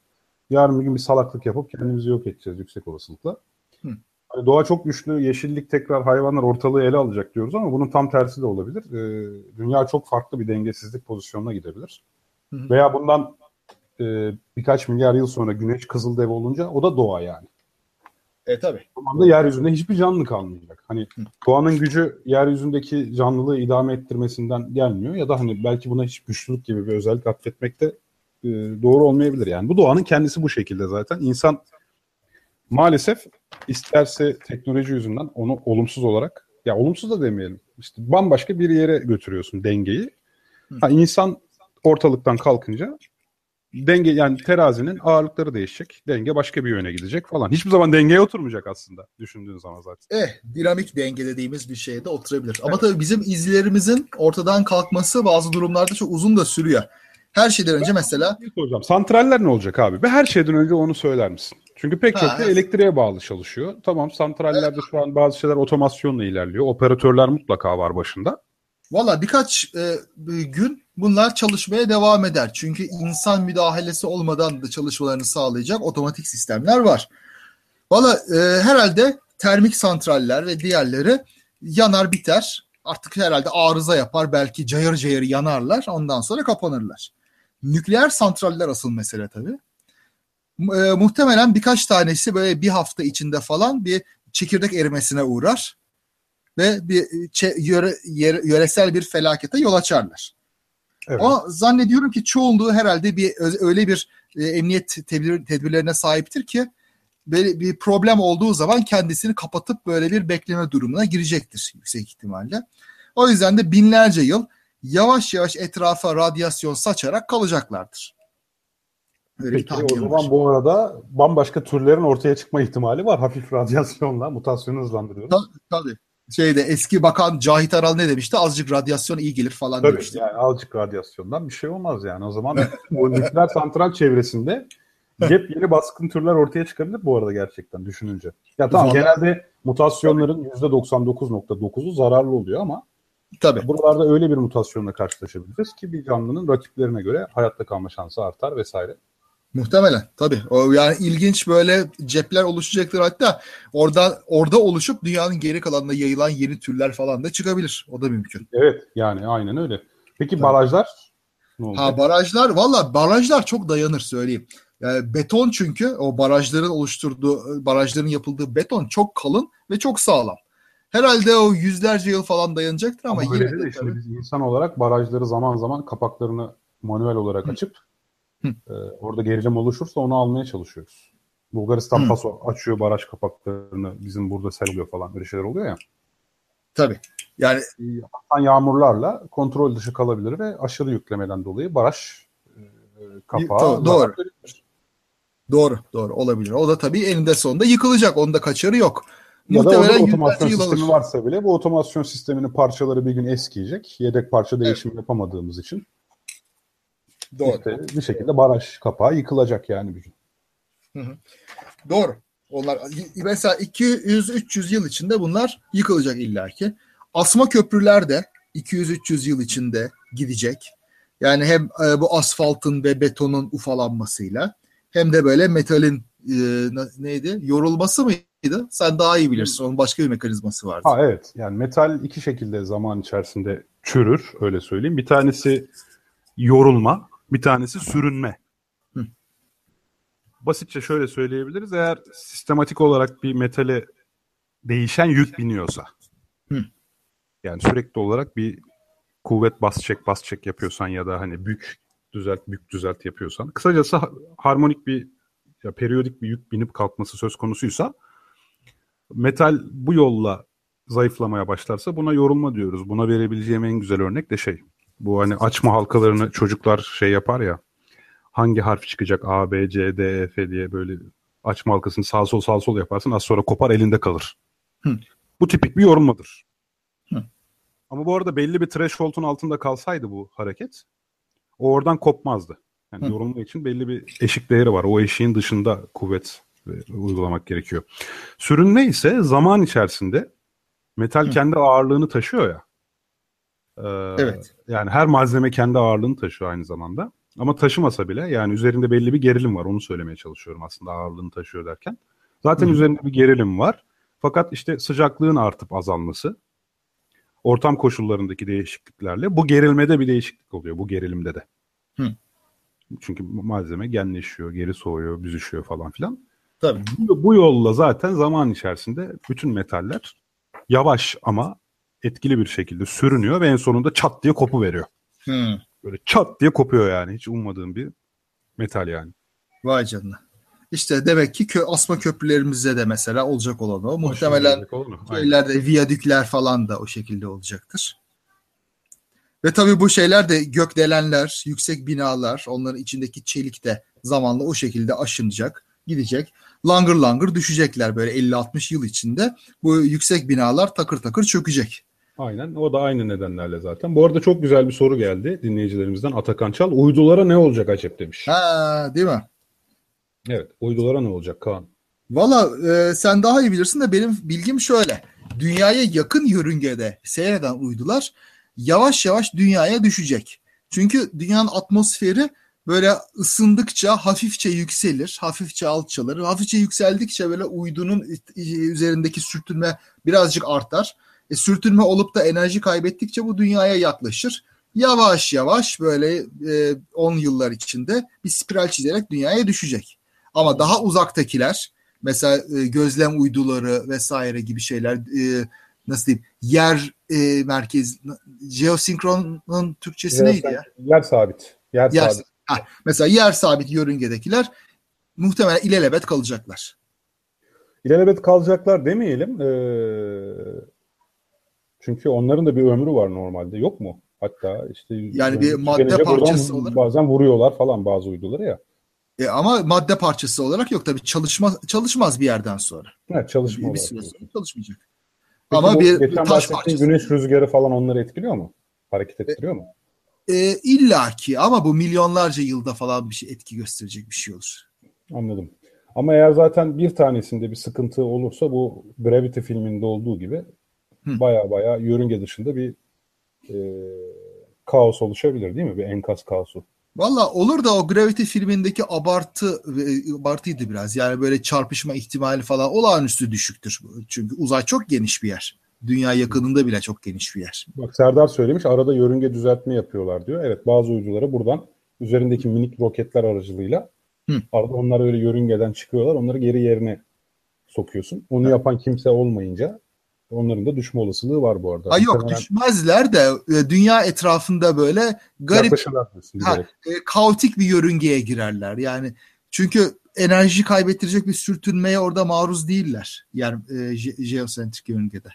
Yarın bir gün bir salaklık yapıp kendimizi yok edeceğiz yüksek olasılıkla. Hı. Hani doğa çok güçlü, yeşillik tekrar hayvanlar ortalığı ele alacak diyoruz ama bunun tam tersi de olabilir. Ee, dünya çok farklı bir dengesizlik pozisyonuna gidebilir. Hı. Veya bundan e, birkaç milyar yıl sonra güneş kızıldev olunca o da doğa yani. E tabi. O zaman da yeryüzünde hiçbir canlı kalmayacak. Hani Hı. doğanın gücü yeryüzündeki canlılığı idame ettirmesinden gelmiyor ya da hani belki buna hiç güçlülük gibi bir özellik atfetmek de e, doğru olmayabilir yani. Bu doğanın kendisi bu şekilde zaten. İnsan maalesef isterse teknoloji yüzünden onu olumsuz olarak ya olumsuz da demeyelim. İşte bambaşka bir yere götürüyorsun dengeyi. Ha, insan ortalıktan kalkınca denge yani terazinin ağırlıkları değişecek. Denge başka bir yöne gidecek falan. Hiçbir zaman dengeye oturmayacak aslında düşündüğün zaman zaten. Eh dinamik denge dediğimiz bir şeye de oturabilir. Evet. Ama tabii bizim izlerimizin ortadan kalkması bazı durumlarda çok uzun da sürüyor. Her şeyden önce mesela... Hocam santraller ne olacak abi? Ve her şeyden önce onu söyler misin? Çünkü pek çok şey elektriğe bağlı çalışıyor. Tamam santrallerde evet. şu an bazı şeyler otomasyonla ilerliyor. Operatörler mutlaka var başında. Valla birkaç e, gün bunlar çalışmaya devam eder. Çünkü insan müdahalesi olmadan da çalışmalarını sağlayacak otomatik sistemler var. Valla e, herhalde termik santraller ve diğerleri yanar biter. Artık herhalde arıza yapar belki cayır cayır yanarlar ondan sonra kapanırlar. Nükleer santraller asıl mesele tabii. E, muhtemelen birkaç tanesi böyle bir hafta içinde falan bir çekirdek erimesine uğrar ve bir yöre, yöresel bir felakete yol açarlar. Evet. Ama zannediyorum ki çoğunluğu herhalde bir öyle bir e, emniyet tedbir, tedbirlerine sahiptir ki böyle bir problem olduğu zaman kendisini kapatıp böyle bir bekleme durumuna girecektir yüksek ihtimalle. O yüzden de binlerce yıl yavaş yavaş etrafa radyasyon saçarak kalacaklardır. Öyle Peki o zaman var. bu arada bambaşka türlerin ortaya çıkma ihtimali var. Hafif radyasyonla mutasyonu hızlandırıyoruz. Ta- tabii. Şeyde eski bakan Cahit Aral ne demişti? Azıcık radyasyon iyi gelir falan tabii, demişti. Yani azıcık radyasyondan bir şey olmaz yani. O zaman bu nükleer santral çevresinde yepyeni baskın türler ortaya çıkabilir bu arada gerçekten düşününce. Ya tamam Vallahi... genelde mutasyonların %99.9'u zararlı oluyor ama Tabii. Buralarda öyle bir mutasyonla karşılaşabiliriz ki bir canlının rakiplerine göre hayatta kalma şansı artar vesaire. Muhtemelen tabii. O yani ilginç böyle cepler oluşacaktır hatta orada orada oluşup dünyanın geri kalanına yayılan yeni türler falan da çıkabilir. O da mümkün. Evet yani aynen öyle. Peki tabii. barajlar? Ne ha barajlar valla barajlar çok dayanır söyleyeyim. Yani beton çünkü o barajların oluşturduğu barajların yapıldığı beton çok kalın ve çok sağlam. Herhalde o yüzlerce yıl falan dayanacaktır ama, ama yine de, de şimdi biz insan olarak barajları zaman zaman kapaklarını manuel olarak açıp e, orada gerilim oluşursa onu almaya çalışıyoruz. Bulgaristan Hı. paso açıyor baraj kapaklarını bizim burada sel oluyor falan böyle şeyler oluyor ya. Tabii. Yani yağmurlarla kontrol dışı kalabilir ve aşırı yüklemeden dolayı baraj e, kapağı doğru. Doğru, doğru olabilir. O da tabii eninde sonunda yıkılacak. Onda kaçarı yok. Ya Muhtemelen da otomasyon sistemi varsa bile bu otomasyon sisteminin parçaları bir gün eskiyecek. Yedek parça değişimi evet. yapamadığımız için. Doğru. İşte bir şekilde baraj kapağı yıkılacak yani bir gün. Hı hı. Doğru. Onlar mesela 200-300 yıl içinde bunlar yıkılacak illaki. Asma köprüler de 200-300 yıl içinde gidecek. Yani hem e, bu asfaltın ve betonun ufalanmasıyla hem de böyle metalin e, neydi? Yorulması mıydı? Sen daha iyi bilirsin. Onun başka bir mekanizması vardı. Ha evet. Yani metal iki şekilde zaman içerisinde çürür öyle söyleyeyim. Bir tanesi yorulma. Bir tanesi sürünme. Hı. Basitçe şöyle söyleyebiliriz. Eğer sistematik olarak bir metale değişen yük biniyorsa. Hı. Yani sürekli olarak bir kuvvet bas çek bas çek yapıyorsan ya da hani bük düzelt bük düzelt yapıyorsan. Kısacası harmonik bir ya periyodik bir yük binip kalkması söz konusuysa metal bu yolla zayıflamaya başlarsa buna yorulma diyoruz. Buna verebileceğim en güzel örnek de şey bu hani açma halkalarını çocuklar şey yapar ya. Hangi harf çıkacak A, B, C, D, E, F diye böyle açma halkasını sağ sol sağ sol yaparsın. Az sonra kopar elinde kalır. Hı. Bu tipik bir yorulmadır. Hı. Ama bu arada belli bir threshold'un altında kalsaydı bu hareket o oradan kopmazdı. Yani Hı. yorulma için belli bir eşik değeri var. O eşiğin dışında kuvvet uygulamak gerekiyor. Sürünme ise zaman içerisinde metal Hı. kendi ağırlığını taşıyor ya. Ee, evet. Yani her malzeme kendi ağırlığını taşıyor aynı zamanda. Ama taşımasa bile yani üzerinde belli bir gerilim var. Onu söylemeye çalışıyorum aslında ağırlığını taşıyor derken. Zaten Hı. üzerinde bir gerilim var. Fakat işte sıcaklığın artıp azalması, ortam koşullarındaki değişikliklerle bu gerilmede bir değişiklik oluyor bu gerilimde de. Hı. Çünkü malzeme genleşiyor, geri soğuyor, büzüşüyor falan filan. Tabii. Bu, bu yolla zaten zaman içerisinde bütün metaller yavaş ama etkili bir şekilde sürünüyor ve en sonunda çat diye kopu veriyor. Hmm. Böyle çat diye kopuyor yani. Hiç ummadığım bir metal yani. Vay canına. İşte demek ki kö asma köprülerimizde de mesela olacak olan o. Muhtemelen şeylerde viyadükler falan da o şekilde olacaktır. Ve tabii bu şeyler de gökdelenler, yüksek binalar, onların içindeki çelik de zamanla o şekilde aşınacak, gidecek. Langır langır düşecekler böyle 50-60 yıl içinde. Bu yüksek binalar takır takır çökecek. Aynen. O da aynı nedenlerle zaten. Bu arada çok güzel bir soru geldi dinleyicilerimizden. Atakan Çal. Uydulara ne olacak acep demiş. Ha, değil mi? Evet. Uydulara ne olacak Kaan? Valla e, sen daha iyi bilirsin de benim bilgim şöyle. Dünyaya yakın yörüngede seyreden uydular yavaş yavaş dünyaya düşecek. Çünkü dünyanın atmosferi böyle ısındıkça hafifçe yükselir, hafifçe alçalır. Hafifçe yükseldikçe böyle uydunun üzerindeki sürtünme birazcık artar. E, sürtünme olup da enerji kaybettikçe bu dünyaya yaklaşır. Yavaş yavaş böyle e, 10 yıllar içinde bir spiral çizerek dünyaya düşecek. Ama daha uzaktakiler mesela e, gözlem uyduları vesaire gibi şeyler e, nasıl diyeyim yer e, merkez geosinkronun Türkçesi yer, neydi ya? Yer sabit. Yer, yer sabit. Ha, mesela yer sabit yörüngedekiler muhtemelen ilelebet kalacaklar. İlelebet kalacaklar demeyelim. Ee, çünkü onların da bir ömrü var normalde. Yok mu? Hatta işte yani bir madde parçası olarak bazen vuruyorlar falan bazı uyduları ya. E ama madde parçası olarak yok tabii çalışma çalışmaz bir yerden sonra. Evet çalışma bir, bir süre sonra çalışmayacak. Peki ama bir geçen taş parçası. Güneş rüzgarı falan onları etkiliyor mu? Hareket ettiriyor e, mu? E, İlla ki ama bu milyonlarca yılda falan bir şey etki gösterecek bir şey olur. Anladım. Ama eğer zaten bir tanesinde bir sıkıntı olursa bu Gravity filminde olduğu gibi baya baya yörünge dışında bir e, kaos oluşabilir değil mi? Bir enkaz kaosu. Valla olur da o Gravity filmindeki abartı abartıydı biraz. Yani böyle çarpışma ihtimali falan olağanüstü düşüktür. Çünkü uzay çok geniş bir yer. Dünya yakınında bile çok geniş bir yer. Bak Serdar söylemiş arada yörünge düzeltme yapıyorlar diyor. Evet bazı uydulara buradan üzerindeki minik roketler aracılığıyla Hı. arada onlar öyle yörüngeden çıkıyorlar. Onları geri yerine sokuyorsun. Onu evet. yapan kimse olmayınca Onların da düşme olasılığı var bu arada. Ha yok Muhtemelen... düşmezler de e, dünya etrafında böyle garip ha, e, kaotik bir yörüngeye girerler. Yani çünkü enerji kaybettirecek bir sürtünmeye orada maruz değiller. Yani e, jeosentrik yörüngede.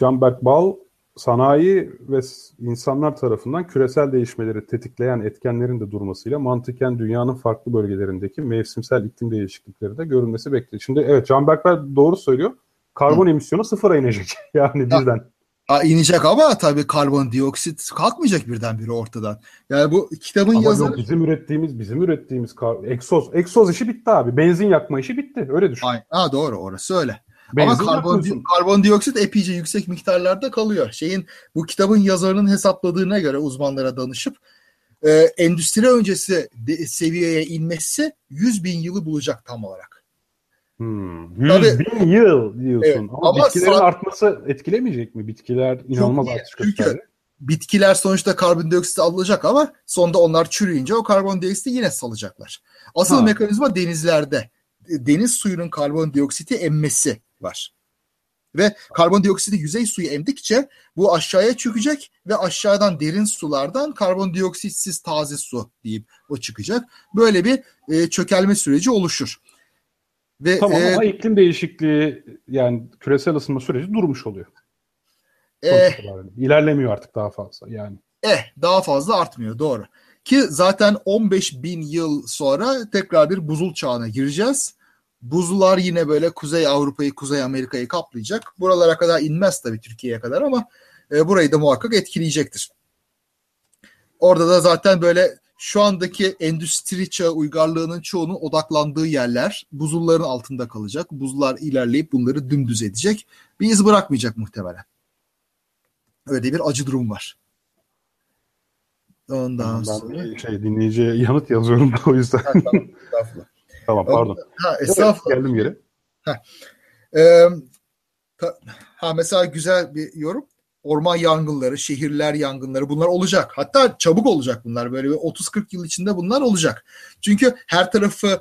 Canberk Bal sanayi ve insanlar tarafından küresel değişmeleri tetikleyen etkenlerin de durmasıyla mantıken dünyanın farklı bölgelerindeki mevsimsel iklim değişiklikleri de görülmesi bekleniyor. Şimdi evet Canberk Bal doğru söylüyor karbon Hı. emisyonu sıfıra inecek *laughs* yani birden. Ha, inecek ama tabii karbondioksit kalkmayacak birdenbire ortadan. Yani bu kitabın ama yazarı... Yok, bizim ürettiğimiz bizim ürettiğimiz kar... egzoz egzoz işi bitti abi. Benzin yakma işi bitti. Öyle düşün. Aynen. Ha, doğru orası öyle. Benzin ama karbon, karbondioksit epeyce yüksek miktarlarda kalıyor. Şeyin bu kitabın yazarının hesapladığına göre uzmanlara danışıp e, endüstri öncesi de, seviyeye inmesi 100 bin yılı bulacak tam olarak. Hmm. 100 Tabii, bin yıl diyorsun. Evet, ama, ama bitkilerin san... artması etkilemeyecek mi? Bitkiler inanılmaz artış gösterdi. bitkiler sonuçta karbondioksit alacak ama sonunda onlar çürüyünce o karbondioksiti yine salacaklar. Asıl ha. mekanizma denizlerde. Deniz suyunun karbondioksiti emmesi var. Ve karbondioksiti yüzey suyu emdikçe bu aşağıya çökecek ve aşağıdan derin sulardan karbondioksitsiz taze su deyip o çıkacak. Böyle bir e, çökelme süreci oluşur. Ve, tamam e, ama iklim değişikliği yani küresel ısınma süreci durmuş oluyor. E, İlerlemiyor artık daha fazla yani. Eh daha fazla artmıyor doğru. Ki zaten 15 bin yıl sonra tekrar bir buzul çağına gireceğiz. Buzullar yine böyle Kuzey Avrupa'yı, Kuzey Amerika'yı kaplayacak. Buralara kadar inmez tabii Türkiye'ye kadar ama e, burayı da muhakkak etkileyecektir. Orada da zaten böyle şu andaki endüstri çağı uygarlığının çoğunun odaklandığı yerler buzulların altında kalacak. Buzullar ilerleyip bunları dümdüz edecek. Bir iz bırakmayacak muhtemelen. Öyle bir acı durum var. Ondan ben sonra... şey dinleyiciye yanıt yazıyorum da o yüzden. Ha, tamam, estağfurullah. *laughs* tamam pardon. Ha, estağfurullah. Geldim geri. Ha. Ee, ha mesela güzel bir yorum. Orman yangınları, şehirler yangınları bunlar olacak. Hatta çabuk olacak bunlar. Böyle 30-40 yıl içinde bunlar olacak. Çünkü her tarafı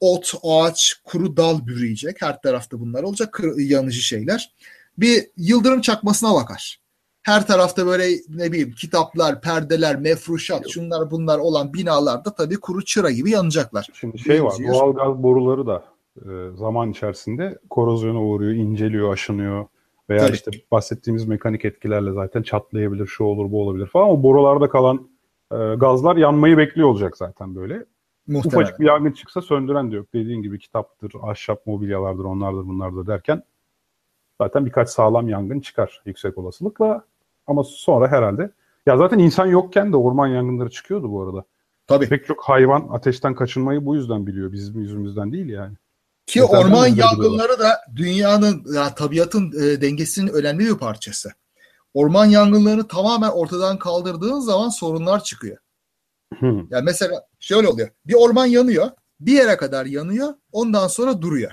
ot, ağaç, kuru dal bürüyecek. Her tarafta bunlar olacak. Yanıcı şeyler. Bir yıldırım çakmasına bakar. Her tarafta böyle ne bileyim kitaplar, perdeler, mefruşat, şunlar bunlar olan binalarda tabii kuru çıra gibi yanacaklar. Şimdi şey var, doğal gaz boruları da e, zaman içerisinde korozyona uğruyor, inceliyor, aşınıyor. Veya Tabii. işte bahsettiğimiz mekanik etkilerle zaten çatlayabilir, şu olur, bu olabilir falan. O borularda kalan e, gazlar yanmayı bekliyor olacak zaten böyle. Muhtemelen. Ufacık bir yangın çıksa söndüren de yok. Dediğin gibi kitaptır, ahşap mobilyalardır, onlardır, bunlardır derken zaten birkaç sağlam yangın çıkar yüksek olasılıkla. Ama sonra herhalde ya zaten insan yokken de orman yangınları çıkıyordu bu arada. Tabii. Pek çok hayvan ateşten kaçınmayı bu yüzden biliyor. Bizim yüzümüzden değil yani. Ki Yeterli orman yangınları da dünyanın, ya, tabiatın e, dengesinin önemli bir parçası. Orman yangınlarını tamamen ortadan kaldırdığın zaman sorunlar çıkıyor. Hmm. Yani mesela şöyle oluyor. Bir orman yanıyor. Bir yere kadar yanıyor. Ondan sonra duruyor.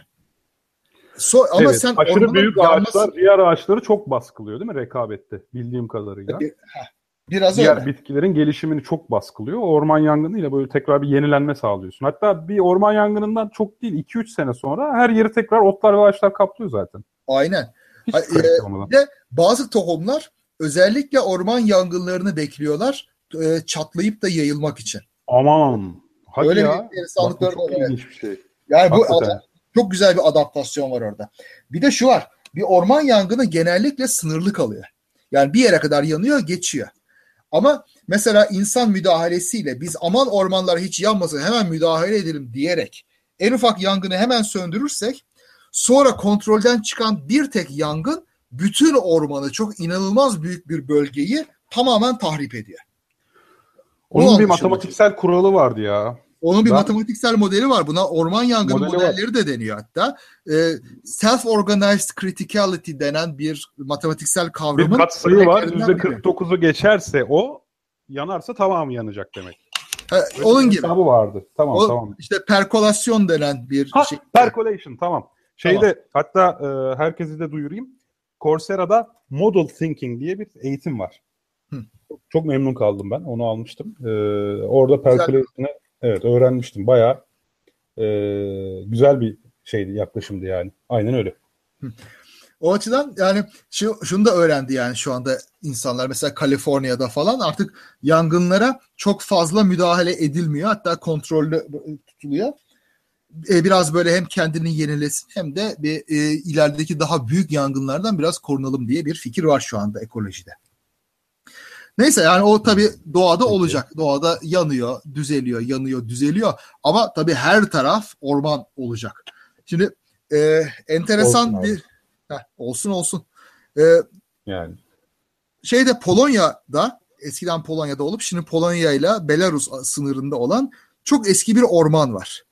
So, ama evet, sen aşırı büyük yanması... ağaçlar diğer ağaçları çok baskılıyor değil mi rekabette bildiğim kadarıyla. Bir, heh, biraz diğer öyle. bitkilerin gelişimini çok baskılıyor. Orman yangınıyla böyle tekrar bir yenilenme sağlıyorsun. Hatta bir orman yangınından çok değil 2-3 sene sonra her yeri tekrar otlar ve ağaçlar kaplıyor zaten. Aynen. Hiç e, de bazı tohumlar özellikle orman yangınlarını bekliyorlar e, çatlayıp da yayılmak için. Aman. Hadi Öyle ya. bir insanlıkları var. Evet. Bir şey. Yani bu çok güzel bir adaptasyon var orada. Bir de şu var. Bir orman yangını genellikle sınırlı kalıyor. Yani bir yere kadar yanıyor, geçiyor. Ama mesela insan müdahalesiyle biz aman ormanlar hiç yanmasın hemen müdahale edelim diyerek en ufak yangını hemen söndürürsek sonra kontrolden çıkan bir tek yangın bütün ormanı çok inanılmaz büyük bir bölgeyi tamamen tahrip ediyor. Onun bir matematiksel kuralı vardı ya. Onun bir ben, matematiksel modeli var. Buna orman yangını modelleri var. de deniyor hatta. Ee, self-organized criticality denen bir matematiksel kavramın bir katsayı var. %49'u geçerse o yanarsa tamamı yanacak demek. Ha, onun gibi. Bu vardı. Tamam o, tamam. İşte perkolasyon denen bir ha, şey. Percolation tamam. Şeyde tamam. hatta e, herkesi de duyurayım. Coursera'da Model Thinking diye bir eğitim var. Hı. Çok memnun kaldım ben. Onu almıştım. Ee, orada percolation'ı Evet öğrenmiştim. Bayağı e, güzel bir şeydi yaklaşımdı yani. Aynen öyle. O açıdan yani şu, şunu da öğrendi yani şu anda insanlar mesela Kaliforniya'da falan artık yangınlara çok fazla müdahale edilmiyor. Hatta kontrollü tutuluyor. E, biraz böyle hem kendini yenilesin hem de bir e, ilerideki daha büyük yangınlardan biraz korunalım diye bir fikir var şu anda ekolojide. Neyse yani o tabii doğada olacak. Doğada yanıyor, düzeliyor, yanıyor, düzeliyor. Ama tabii her taraf orman olacak. Şimdi e, enteresan olsun bir heh, olsun olsun. E, yani şeyde Polonya'da eskiden Polonya'da olup şimdi Polonya ile Belarus sınırında olan çok eski bir orman var.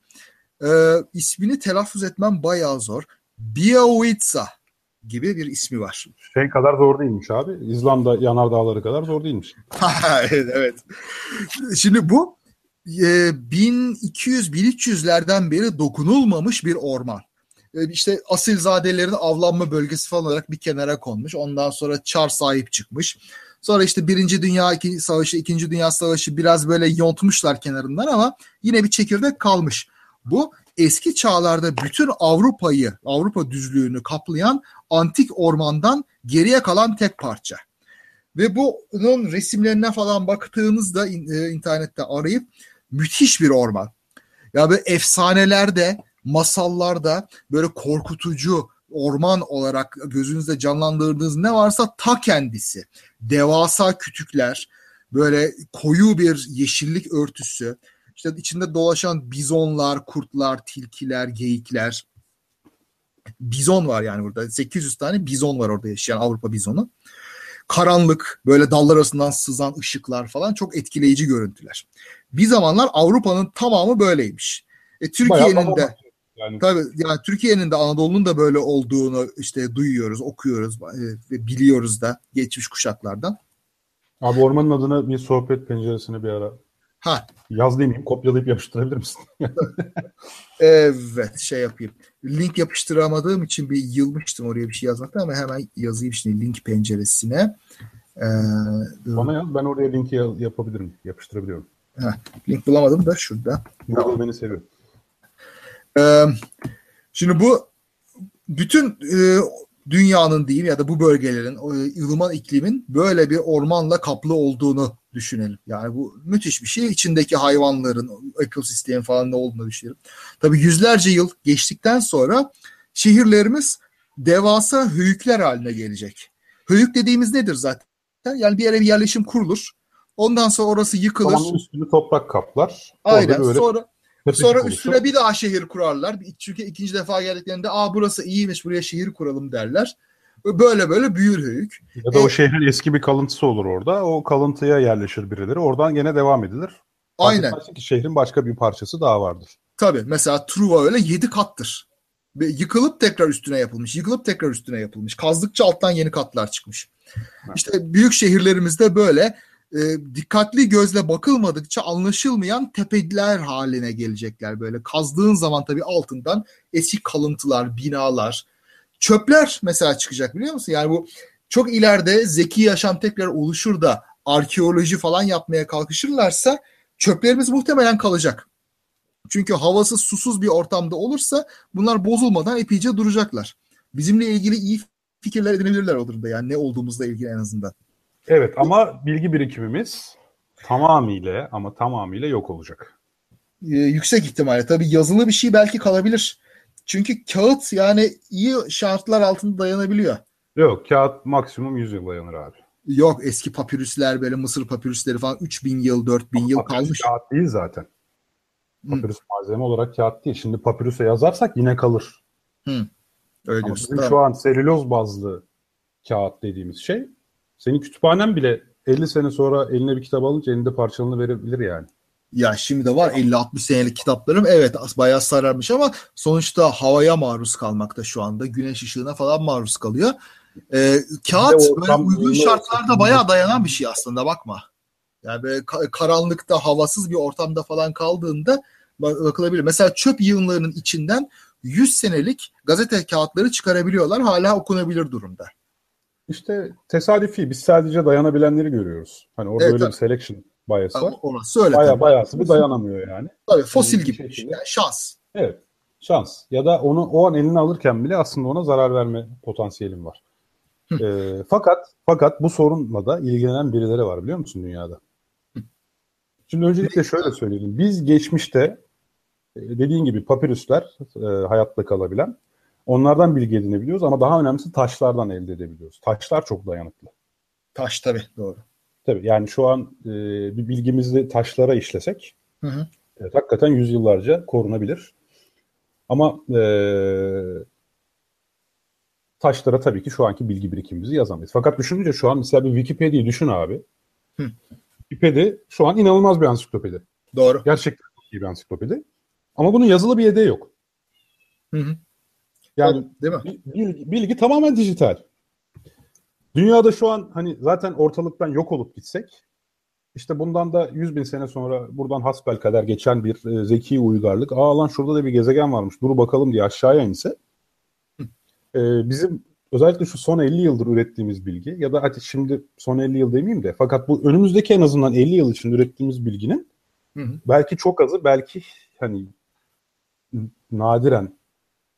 E, ismini telaffuz etmem bayağı zor. Białowieża gibi bir ismi var. Şey kadar zor değilmiş abi. İzlanda yanardağları kadar zor değilmiş. *laughs* evet, evet. Şimdi bu e, 1200-1300'lerden beri dokunulmamış bir orman. E, işte asilzadelerin avlanma bölgesi falan olarak bir kenara konmuş. Ondan sonra Çar sahip çıkmış. Sonra işte Birinci Dünya Savaşı, İkinci Dünya Savaşı biraz böyle yontmuşlar kenarından ama yine bir çekirdek kalmış. Bu eski çağlarda bütün Avrupa'yı, Avrupa düzlüğünü kaplayan antik ormandan geriye kalan tek parça. Ve bunun resimlerine falan baktığınızda e, internette arayıp müthiş bir orman. Ya böyle efsanelerde, masallarda böyle korkutucu orman olarak gözünüzde canlandırdığınız ne varsa ta kendisi. Devasa kütükler, böyle koyu bir yeşillik örtüsü, işte içinde dolaşan bizonlar, kurtlar, tilkiler, geyikler. Bizon var yani burada. 800 tane bizon var orada yaşayan Avrupa bizonu. Karanlık, böyle dallar arasından sızan ışıklar falan çok etkileyici görüntüler. Bir zamanlar Avrupa'nın tamamı böyleymiş. E, Türkiye'nin de yani. Tabii yani Türkiye'nin de Anadolu'nun da böyle olduğunu işte duyuyoruz, okuyoruz e, ve biliyoruz da geçmiş kuşaklardan. Abi ormanın adına bir sohbet penceresini bir ara Ha. Yaz demeyeyim kopyalayıp yapıştırabilir misin? *laughs* evet şey yapayım. Link yapıştıramadığım için bir yılmıştım oraya bir şey yazmakta ama hemen yazayım şimdi link penceresine. Ee, Bana yaz ben oraya linki yapabilirim. Yapıştırabiliyorum. Heh, link bulamadım da şurada. Google beni seviyor. Ee, şimdi bu bütün e, dünyanın diyeyim ya da bu bölgelerin ılıman iklimin böyle bir ormanla kaplı olduğunu düşünelim. Yani bu müthiş bir şey. İçindeki hayvanların, ekosistem falan ne olduğunu düşünelim. Tabii yüzlerce yıl geçtikten sonra şehirlerimiz devasa höyükler haline gelecek. Höyük dediğimiz nedir zaten? Yani bir yere bir yerleşim kurulur. Ondan sonra orası yıkılır. Tamam üstünü toprak kaplar. Aynen. Böyle sonra sonra üstüne bir daha şehir kurarlar. Çünkü ikinci defa geldiklerinde aa burası iyiymiş buraya şehir kuralım derler. Böyle böyle büyür höyük. Ya da o şehrin eski bir kalıntısı olur orada. O kalıntıya yerleşir birileri. Oradan gene devam edilir. Aynen. Ki şehrin başka bir parçası daha vardır. Tabii. Mesela Truva öyle yedi kattır. Yıkılıp tekrar üstüne yapılmış. Yıkılıp tekrar üstüne yapılmış. Kazdıkça alttan yeni katlar çıkmış. Evet. İşte büyük şehirlerimizde böyle e, dikkatli gözle bakılmadıkça anlaşılmayan tepeler haline gelecekler böyle. Kazdığın zaman tabii altından eski kalıntılar, binalar, çöpler mesela çıkacak biliyor musun? Yani bu çok ileride zeki yaşam tekrar oluşur da arkeoloji falan yapmaya kalkışırlarsa çöplerimiz muhtemelen kalacak. Çünkü havasız susuz bir ortamda olursa bunlar bozulmadan epeyce duracaklar. Bizimle ilgili iyi fikirler edinebilirler o durumda yani ne olduğumuzla ilgili en azından. Evet ama bilgi birikimimiz tamamıyla ama tamamıyla yok olacak. Ee, yüksek ihtimalle. Tabii yazılı bir şey belki kalabilir. Çünkü kağıt yani iyi şartlar altında dayanabiliyor. Yok kağıt maksimum 100 yıl dayanır abi. Yok eski papirüsler böyle Mısır papirüsleri falan 3000 yıl 4000 yıl papirüs kalmış. kağıt değil zaten. Papirüs Hı. malzeme olarak kağıt değil. Şimdi papirüse yazarsak yine kalır. Hı. Öyle Ama bizim şu an selüloz bazlı kağıt dediğimiz şey senin kütüphanen bile 50 sene sonra eline bir kitap alınca elinde parçalarını verebilir yani. Ya şimdi de var 50-60 senelik kitaplarım evet bayağı sararmış ama sonuçta havaya maruz kalmakta şu anda. Güneş ışığına falan maruz kalıyor. Ee, kağıt böyle uygun şartlarda bayağı dayanan bir şey aslında bakma. Yani böyle karanlıkta havasız bir ortamda falan kaldığında bakılabilir. Mesela çöp yığınlarının içinden 100 senelik gazete kağıtları çıkarabiliyorlar. Hala okunabilir durumda. İşte tesadüfi. Biz sadece dayanabilenleri görüyoruz. Hani orada evet, öyle tabii. bir selection bias var. Orası öyle. Baya bayası bir dayanamıyor yani. Tabii fosil yani gibi. Şekilde. Yani şans. Evet. Şans. Ya da onu o an eline alırken bile aslında ona zarar verme potansiyelim var. e, fakat fakat bu sorunla da ilgilenen birileri var biliyor musun dünyada? Şimdi öncelikle şöyle söyleyelim. Biz geçmişte e, dediğin gibi papirüsler e, hayatta kalabilen onlardan bilgi edinebiliyoruz ama daha önemlisi taşlardan elde edebiliyoruz. Taşlar çok dayanıklı. Taş tabii doğru. Tabii yani şu an e, bir bilgimizi taşlara işlesek hı hı. Evet, hakikaten yüzyıllarca korunabilir. Ama e, taşlara tabii ki şu anki bilgi birikimimizi yazamayız. Fakat düşününce şu an mesela bir Wikipedia'yı düşün abi. Hı. Wikipedia şu an inanılmaz bir ansiklopedi. Doğru. Gerçekten iyi bir ansiklopedi. Ama bunun yazılı bir yedeği yok. Hı hı. Yani değil mi? Bilgi, bilgi tamamen dijital. Dünyada şu an hani zaten ortalıktan yok olup gitsek işte bundan da 100 bin sene sonra buradan hasbel kadar geçen bir e, zeki uygarlık aa lan şurada da bir gezegen varmış dur bakalım diye aşağıya inse e, bizim özellikle şu son 50 yıldır ürettiğimiz bilgi ya da hadi şimdi son 50 yıl demeyeyim de fakat bu önümüzdeki en azından 50 yıl için ürettiğimiz bilginin hı hı. belki çok azı belki hani nadiren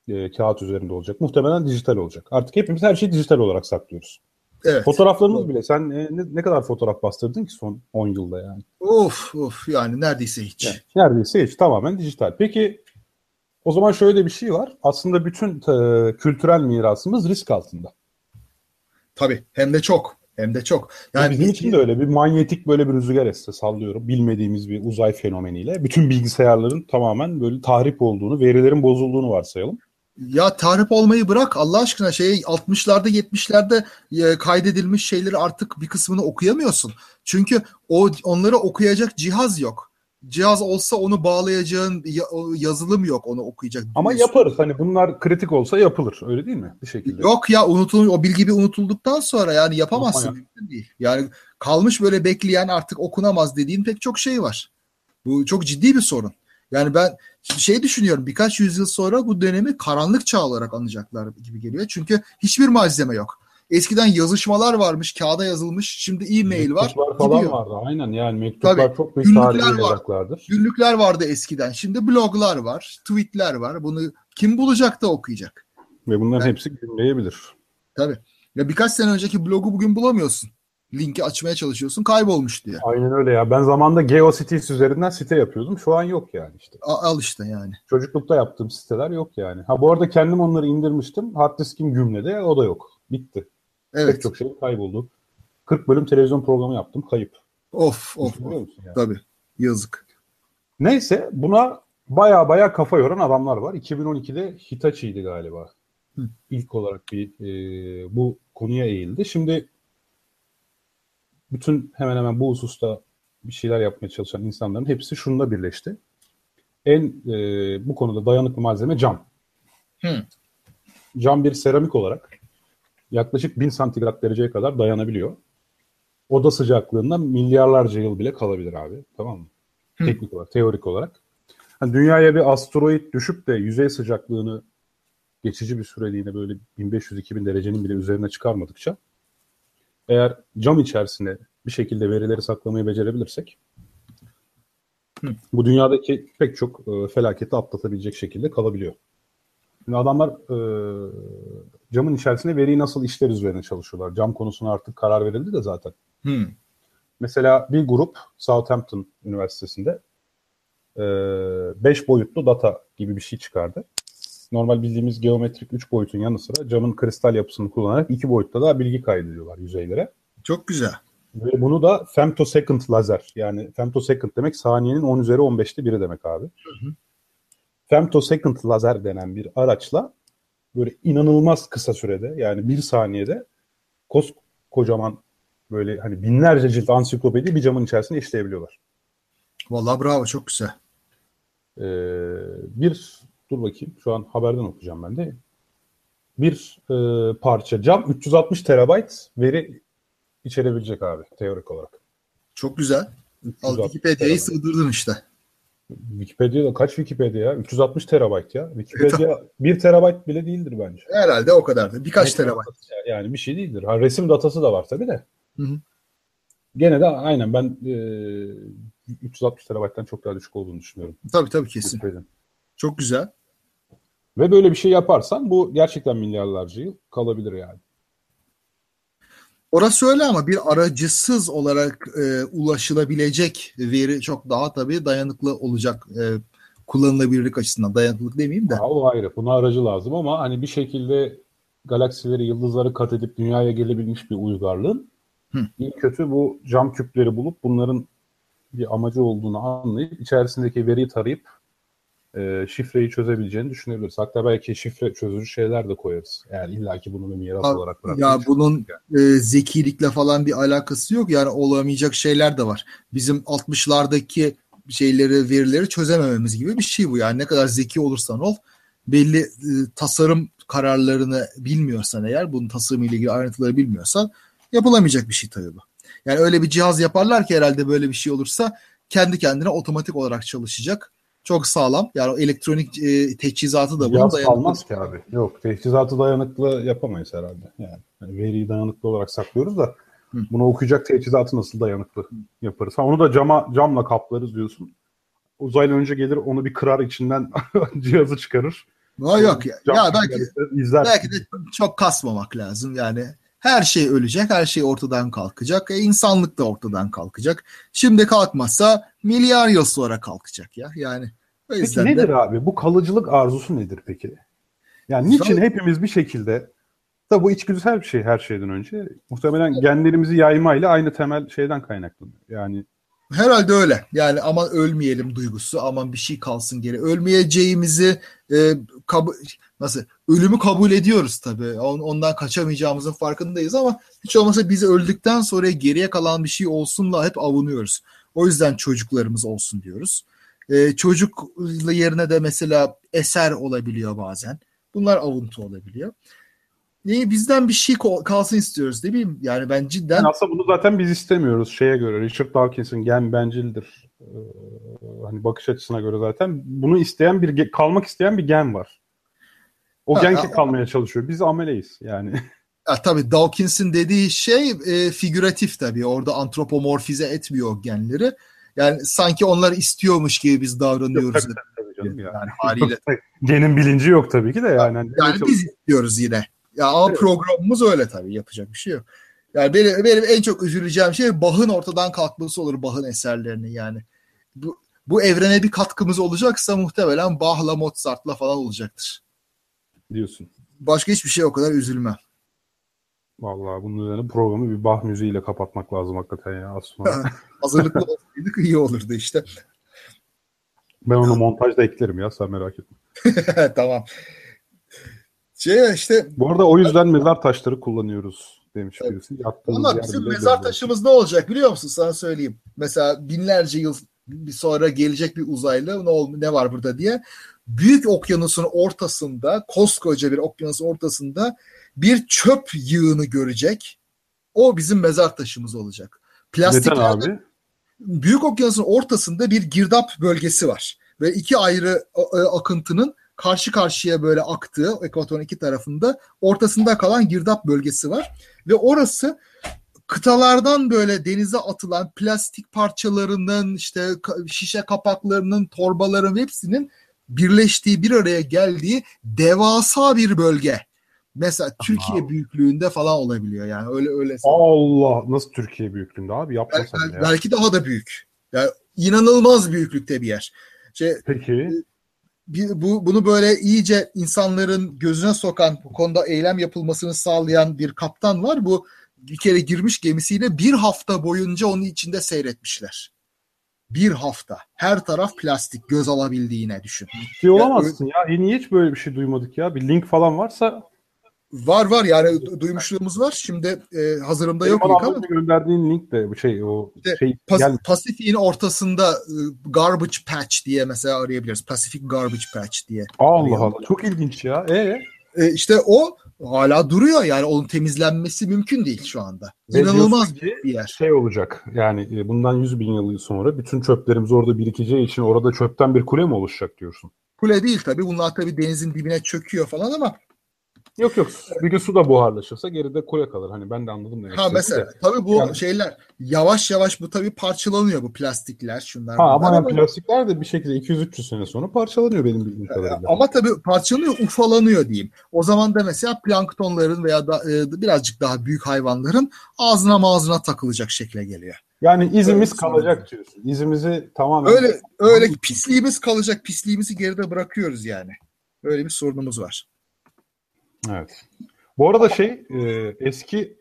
e, kağıt üzerinde olacak. Muhtemelen dijital olacak. Artık hepimiz her şeyi dijital olarak saklıyoruz. Evet. Fotoğraflarımız bile. Sen e, ne, ne kadar fotoğraf bastırdın ki son 10 yılda yani? Of of yani neredeyse hiç. Yani, neredeyse hiç. Tamamen dijital. Peki o zaman şöyle bir şey var. Aslında bütün e, kültürel mirasımız risk altında. Tabii. Hem de çok. Hem de çok. Yani bizim için de öyle bir manyetik böyle bir rüzgar esse sallıyorum. Bilmediğimiz bir uzay fenomeniyle bütün bilgisayarların tamamen böyle tahrip olduğunu, verilerin bozulduğunu varsayalım. Ya tahrip olmayı bırak Allah aşkına şey 60'larda 70'lerde e, kaydedilmiş şeyleri artık bir kısmını okuyamıyorsun. Çünkü o onları okuyacak cihaz yok. Cihaz olsa onu bağlayacağın yazılım yok onu okuyacak. Ama yaparız hani bunlar kritik olsa yapılır öyle değil mi bir şekilde? Yok ya unutul o bilgi bir unutulduktan sonra yani yapamazsın. Değil. Yani kalmış böyle bekleyen artık okunamaz dediğin pek çok şey var. Bu çok ciddi bir sorun. Yani ben şey düşünüyorum birkaç yüzyıl sonra bu dönemi karanlık çağ olarak anacaklar gibi geliyor. Çünkü hiçbir malzeme yok. Eskiden yazışmalar varmış, kağıda yazılmış. Şimdi e-mail var. Mektuplar falan gidiyor. vardı. Aynen yani mektuplar Tabii. çok büyük Günlükler var. Günlükler vardı eskiden. Şimdi bloglar var, tweetler var. Bunu kim bulacak da okuyacak? Ve bunların Evet. hepsi günleyebilir. Tabii. Ya birkaç sene önceki blogu bugün bulamıyorsun. Linki açmaya çalışıyorsun, kaybolmuş diye. Aynen öyle ya. Ben zamanında GeoCities üzerinden site yapıyordum. Şu an yok yani işte. A- al işte yani. Çocuklukta yaptığım siteler yok yani. Ha bu arada kendim onları indirmiştim. Hard diskim gümlede o da yok. Bitti. Evet. Pek çok şey kayboldu. 40 bölüm televizyon programı yaptım. Kayıp. Of of. Of. musun yani? Tabii. Yazık. Neyse buna baya baya kafa yoran adamlar var. 2012'de Hitachi'ydi galiba. Hı. İlk olarak bir e, bu konuya eğildi. Şimdi bütün hemen hemen bu hususta bir şeyler yapmaya çalışan insanların hepsi şunda birleşti. En e, bu konuda dayanıklı malzeme cam. Hı. Cam bir seramik olarak yaklaşık 1000 santigrat dereceye kadar dayanabiliyor. Oda sıcaklığında milyarlarca yıl bile kalabilir abi. Tamam mı? Hı. Teknik olarak, teorik olarak. Hani dünyaya bir asteroid düşüp de yüzey sıcaklığını geçici bir süreliğine böyle 1500-2000 derecenin bile üzerine çıkarmadıkça eğer cam içerisinde bir şekilde verileri saklamayı becerebilirsek Hı. bu dünyadaki pek çok e, felaketi atlatabilecek şekilde kalabiliyor. Şimdi adamlar e, camın içerisinde veriyi nasıl işleriz üzerine çalışıyorlar. Cam konusuna artık karar verildi de zaten. Hı. Mesela bir grup Southampton Üniversitesi'nde 5 boyutlu data gibi bir şey çıkardı. Normal bildiğimiz geometrik 3 boyutun yanı sıra camın kristal yapısını kullanarak 2 boyutta da bilgi kaydediyorlar yüzeylere. Çok güzel. Ve bunu da femtosecond lazer yani femtosecond demek saniyenin 10 üzeri 15'te biri demek abi. hı. Femtosecond lazer denen bir araçla böyle inanılmaz kısa sürede yani bir saniyede koskocaman böyle hani binlerce cilt ansiklopedi bir camın içerisinde işleyebiliyorlar. Vallahi bravo çok güzel. Ee, bir dur bakayım şu an haberden okuyacağım ben de. Bir e, parça cam 360 terabayt veri içerebilecek abi teorik olarak. Çok güzel. Al 360 Wikipedia'yı sığdırdın işte. Wikipedia'da kaç Wikipedia ya? 360 terabayt ya. Wikipedia 1 terabayt bile değildir bence. Herhalde o kadar. Birkaç Net terabayt. Yani bir şey değildir. Ha, resim datası da var tabii de. Hı hı. Gene de aynen ben e, 360 terabayttan çok daha düşük olduğunu düşünüyorum. Tabii tabii kesin. Wikipedia'nın. Çok güzel. Ve böyle bir şey yaparsan bu gerçekten milyarlarca yıl kalabilir yani. Orası öyle ama bir aracısız olarak e, ulaşılabilecek veri çok daha tabii dayanıklı olacak e, kullanılabilirlik açısından. Dayanıklılık demeyeyim de. Ha, o ayrı. Buna aracı lazım ama hani bir şekilde galaksileri, yıldızları kat edip dünyaya gelebilmiş bir uygarlığın Hı. iyi kötü bu cam küpleri bulup bunların bir amacı olduğunu anlayıp içerisindeki veriyi tarayıp e, şifreyi çözebileceğini düşünebiliriz. Hatta belki şifre çözücü şeyler de koyarız. Eğer illaki bunu bir miras Ha, olarak Ya bırakmayız. bunun e, zekilikle falan bir alakası yok. Yani olamayacak şeyler de var. Bizim 60'lardaki şeyleri, verileri çözemememiz gibi bir şey bu. Yani ne kadar zeki olursan ol belli e, tasarım kararlarını bilmiyorsan eğer bunun tasarımıyla ilgili ayrıntıları bilmiyorsan yapılamayacak bir şey tabii bu. Yani öyle bir cihaz yaparlar ki herhalde böyle bir şey olursa kendi kendine otomatik olarak çalışacak. Çok sağlam. Yani elektronik e, teçhizatı da bunun dayanıklı. kalmaz ki abi. Yok teçhizatı dayanıklı yapamayız herhalde. Yani, hani veriyi dayanıklı olarak saklıyoruz da Hı. bunu okuyacak teçhizatı nasıl dayanıklı yaparız? Ha, onu da cama camla kaplarız diyorsun. Uzaylı önce gelir onu bir kırar içinden *laughs* cihazı çıkarır. Ha, yok ya. Cam Ya belki izler. Belki de çok kasmamak lazım. Yani her şey ölecek, her şey ortadan kalkacak. E, insanlık da ortadan kalkacak. Şimdi kalkmazsa milyar yıl sonra kalkacak ya. Yani o Peki nedir de abi? Bu kalıcılık arzusu nedir peki? Yani niçin Zaten- hepimiz bir şekilde Tabi bu içgüdüsel bir şey her şeyden önce. Muhtemelen genlerimizi yaymayla aynı temel şeyden kaynaklanıyor. Yani herhalde öyle. Yani aman ölmeyelim duygusu, aman bir şey kalsın geri. Ölmeyeceğimizi e, kabul nasıl ölümü kabul ediyoruz tabii. On- Ondan kaçamayacağımızın farkındayız ama hiç olmazsa biz öldükten sonra geriye kalan bir şey olsunla hep avunuyoruz. O yüzden çocuklarımız olsun diyoruz. E, çocuk yerine de mesela eser olabiliyor bazen. Bunlar avuntu olabiliyor. Niye bizden bir şey kalsın istiyoruz değil mi? Yani ben cidden Yani aslında bunu zaten biz istemiyoruz şeye göre. Richard Dawkins'in gen bencildir. Ee, hani bakış açısına göre zaten bunu isteyen bir kalmak isteyen bir gen var. O ki kalmaya çalışıyor. Biz ameleyiz yani. *laughs* Ya, tabii Dawkins'in dediği şey e, figüratif tabii. Orada antropomorfize etmiyor genleri. Yani sanki onlar istiyormuş gibi biz davranıyoruz. Yok, tabii, tabii canım yani. yani haliyle. *laughs* Genin bilinci yok tabii ki de yani. Yani, yani biz istiyoruz yine. Ya ama evet. programımız öyle tabii yapacak bir şey yok. Yani benim, benim en çok üzüleceğim şey Bach'ın ortadan kalkması olur Bach'ın eserlerini yani. Bu, bu evrene bir katkımız olacaksa muhtemelen Bach'la Mozart'la falan olacaktır. Diyorsun. Başka hiçbir şey o kadar üzülmem. Vallahi bunun üzerine programı bir Bach müziğiyle kapatmak lazım hakikaten ya aslında. *laughs* Hazırlıklı olsaydık iyi olurdu işte. Ben onu montajda eklerim ya sen merak etme. *laughs* tamam. Şey işte. Bu arada o yüzden mezar taşları kullanıyoruz demiş evet. birisi. Yattığımız Ama bizim mezar taşımız ne olacak biliyor musun? Sana söyleyeyim. Mesela binlerce yıl sonra gelecek bir uzaylı ne, ol, ne var burada diye. Büyük okyanusun ortasında, koskoca bir okyanusun ortasında bir çöp yığını görecek. O bizim mezar taşımız olacak. Neden abi? Büyük okyanusun ortasında bir girdap bölgesi var. Ve iki ayrı e, akıntının karşı karşıya böyle aktığı ekvatorun iki tarafında ortasında kalan girdap bölgesi var. Ve orası kıtalardan böyle denize atılan plastik parçalarının işte şişe kapaklarının torbaların hepsinin birleştiği bir araya geldiği devasa bir bölge. Mesela Aha. Türkiye büyüklüğünde falan olabiliyor yani öyle öyle. Allah nasıl Türkiye büyüklüğünde abi yapmasan belki, ya. Belki daha da büyük. Yani inanılmaz büyüklükte bir yer. Şey, Peki. Bir, bu, bunu böyle iyice insanların gözüne sokan bu konuda eylem yapılmasını sağlayan bir kaptan var. Bu bir kere girmiş gemisiyle bir hafta boyunca onun içinde seyretmişler. Bir hafta. Her taraf plastik göz alabildiğine düşün. Şey olamazsın ya. ya. E niye hiç böyle bir şey duymadık ya? Bir link falan varsa Var var yani duymuşluğumuz var. Şimdi e, hazırımda yok link ama. gönderdiğin link de bu şey o işte, şey Pas- Pasifik'in ortasında e, garbage patch diye mesela arayabiliriz. Pacific garbage patch diye. Allah arayalım. Allah çok ilginç ya. E e, işte o hala duruyor yani onun temizlenmesi mümkün değil şu anda. Ve İnanılmaz bir yer. Şey olacak yani e, bundan 100 bin yıl sonra bütün çöplerimiz orada birikeceği için orada çöpten bir kule mi oluşacak diyorsun? Kule değil tabii bunlar tabii denizin dibine çöküyor falan ama Yok yok. Bir gün su da buharlaşırsa geride kule kalır. Hani ben de anladım demek Ha mesela de. tabii bu yani, şeyler yavaş yavaş bu tabii parçalanıyor bu plastikler şunlar. Ha ama, ama plastikler de bir şekilde 200-300 sene sonra parçalanıyor benim bildiğim kadarıyla. Ama tabii parçalanıyor, ufalanıyor diyeyim. O zaman da mesela planktonların veya da e, birazcık daha büyük hayvanların ağzına mağazına takılacak şekle geliyor. Yani izimiz öyle kalacak diyorsun. İzimizi tamamen Öyle öyle pisliğimiz kalacak. Pisliğimizi geride bırakıyoruz yani. Öyle bir sorunumuz var. Evet. Bu arada şey e, eski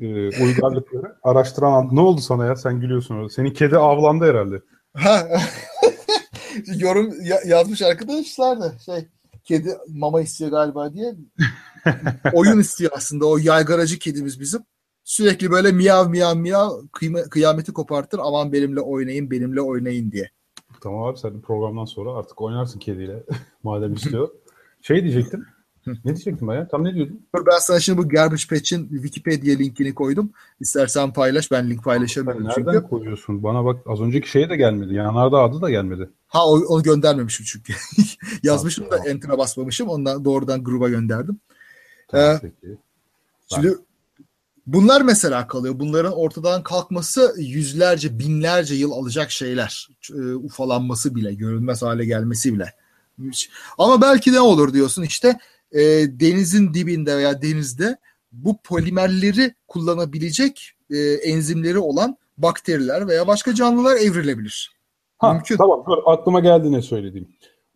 e, uygarlıkları *laughs* araştıran ne oldu sana ya? Sen gülüyorsun orada. Senin kedi avlandı herhalde. *laughs* Yorum ya- yazmış arkadaşlar da şey kedi mama istiyor galiba diye. *laughs* Oyun istiyor aslında o yaygaracı kedimiz bizim. Sürekli böyle miyav miyav miyav kıyameti kopartır aman benimle oynayın benimle oynayın diye. Tamam abi sen programdan sonra artık oynarsın kediyle madem istiyor. şey diyecektim ne diyecektim ben ya? Tam ne diyordum? Dur ben sana şimdi bu Garbage Patch'in Wikipedia linkini koydum. İstersen paylaş. Ben link paylaşamıyorum Nereden çünkü. koyuyorsun? Bana bak az önceki şeye de gelmedi. Yanardağ adı da gelmedi. Ha onu göndermemişim çünkü. *laughs* Yazmışım tamam, da tamam. enter'a basmamışım. Ondan doğrudan gruba gönderdim. Tamam, ee, peki. Şimdi bunlar mesela kalıyor. Bunların ortadan kalkması yüzlerce, binlerce yıl alacak şeyler. E, ufalanması bile, görünmez hale gelmesi bile. Ama belki ne olur diyorsun işte e, denizin dibinde veya denizde bu polimerleri kullanabilecek e, enzimleri olan bakteriler veya başka canlılar evrilebilir. Ha, Mümkün. Tamam dur, aklıma geldi ne söylediğim.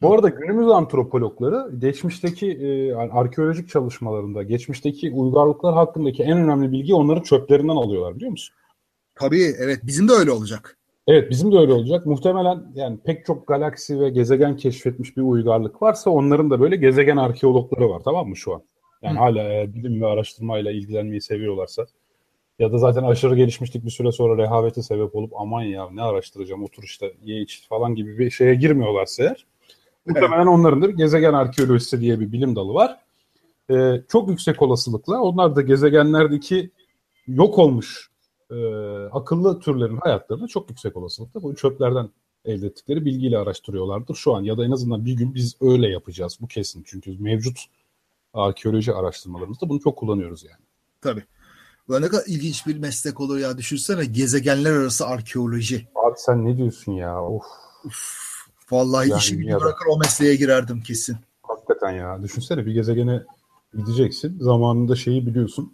Bu arada günümüz antropologları geçmişteki e, arkeolojik çalışmalarında geçmişteki uygarlıklar hakkındaki en önemli bilgi onların çöplerinden alıyorlar biliyor musun? Tabii evet bizim de öyle olacak. Evet bizim de öyle olacak. Muhtemelen yani pek çok galaksi ve gezegen keşfetmiş bir uygarlık varsa onların da böyle gezegen arkeologları var tamam mı şu an? Yani Hı. hala e, bilim ve araştırmayla ilgilenmeyi seviyorlarsa ya da zaten aşırı gelişmişlik bir süre sonra rehavete sebep olup aman ya ne araştıracağım otur işte ye iç falan gibi bir şeye girmiyorlarsa eğer muhtemelen onların da bir gezegen arkeolojisi diye bir bilim dalı var. Ee, çok yüksek olasılıkla onlar da gezegenlerdeki yok olmuş e, akıllı türlerin hayatlarını çok yüksek olasılıkla bu çöplerden elde ettikleri bilgiyle araştırıyorlardır şu an. Ya da en azından bir gün biz öyle yapacağız. Bu kesin. Çünkü mevcut arkeoloji araştırmalarımızda bunu çok kullanıyoruz yani. Tabii. Bu ne kadar ilginç bir meslek olur ya. Düşünsene gezegenler arası arkeoloji. Abi sen ne diyorsun ya? Of. Uf, vallahi Yani da- bırakır o mesleğe girerdim kesin. Hakikaten ya. Düşünsene bir gezegene gideceksin. Zamanında şeyi biliyorsun.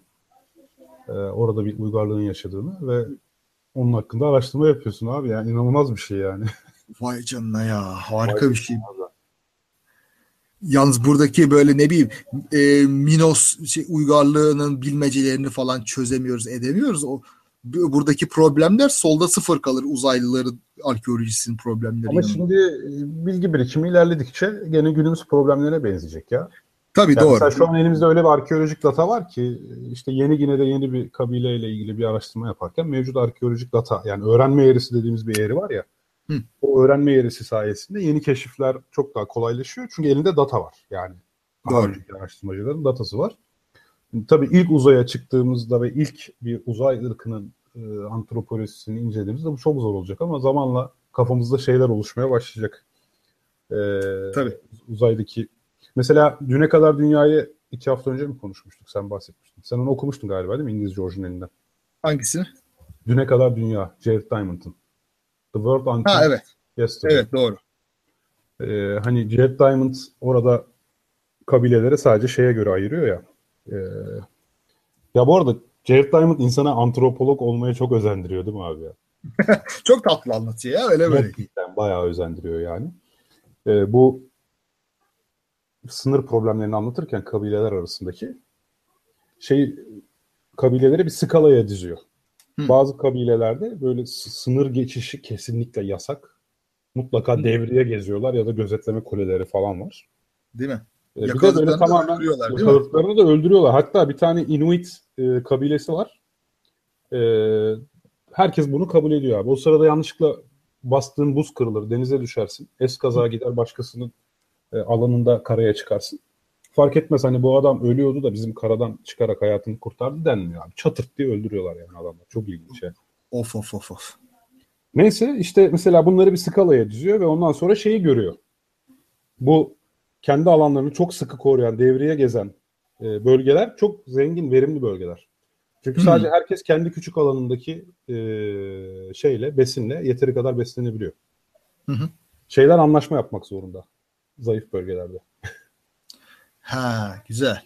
Ee, orada bir uygarlığın yaşadığını ve onun hakkında araştırma yapıyorsun abi. Yani inanılmaz bir şey yani. *laughs* Vay canına ya. Harika bir şey. Yalnız buradaki böyle ne bileyim e, Minos şey, uygarlığının bilmecelerini falan çözemiyoruz, edemiyoruz. O bu- buradaki problemler solda sıfır kalır uzaylıların arkeolojisinin problemleri. Ama yanında. şimdi e, bilgi birikimi ilerledikçe gene günümüz problemlerine benzeyecek ya. Tabii Yani doğru. mesela şu an elimizde öyle bir arkeolojik data var ki işte Yeni Gine'de yeni bir kabileyle ilgili bir araştırma yaparken mevcut arkeolojik data yani öğrenme eğrisi dediğimiz bir eğri var ya. Hı. O öğrenme eğrisi sayesinde yeni keşifler çok daha kolaylaşıyor. Çünkü elinde data var. Yani Doğru. araştırmacıların datası var. Tabii ilk uzaya çıktığımızda ve ilk bir uzay ırkının e, antropolojisini incelediğimizde bu çok zor olacak ama zamanla kafamızda şeyler oluşmaya başlayacak. E, Tabii. Uzaydaki Mesela düne kadar dünyayı iki hafta önce mi konuşmuştuk? Sen bahsetmiştin. Sen onu okumuştun galiba değil mi İngilizce orijinalinden? Hangisini? Düne kadar dünya. Jared Diamond'ın. The World Until Ha evet. Yesterday. Evet doğru. Ee, hani Jared Diamond orada kabileleri sadece şeye göre ayırıyor ya. Ee, ya bu arada Jared Diamond insana antropolog olmaya çok özendiriyor değil mi abi ya? *laughs* Çok tatlı anlatıyor ya öyle böyle. Gerçekten bayağı özendiriyor yani. Ee, bu sınır problemlerini anlatırken kabileler arasındaki şey kabileleri bir skalaya diziyor. Hı. Bazı kabilelerde böyle sınır geçişi kesinlikle yasak. Mutlaka Hı. devriye geziyorlar ya da gözetleme kuleleri falan var. Değil mi? Ee, bir de böyle da tamamen öldürüyorlar, yakaladıklarını da öldürüyorlar. Hatta bir tane Inuit e, kabilesi var. E, herkes bunu kabul ediyor abi. O sırada yanlışlıkla bastığın buz kırılır, denize düşersin. Eskaza gider başkasının e, alanında karaya çıkarsın. Fark etmez hani bu adam ölüyordu da bizim karadan çıkarak hayatını kurtardı denmiyor abi. Çatırt diye öldürüyorlar yani adamlar. Çok ilginç ya. Of of of of. Neyse işte mesela bunları bir skalaya diziyor ve ondan sonra şeyi görüyor. Bu kendi alanlarını çok sıkı koruyan, devreye gezen e, bölgeler çok zengin, verimli bölgeler. Çünkü Hmm. sadece herkes kendi küçük alanındaki e, şeyle, besinle yeteri kadar beslenebiliyor. Hı hı. Şeyler anlaşma yapmak zorunda. Zayıf bölgelerde. Ha güzel.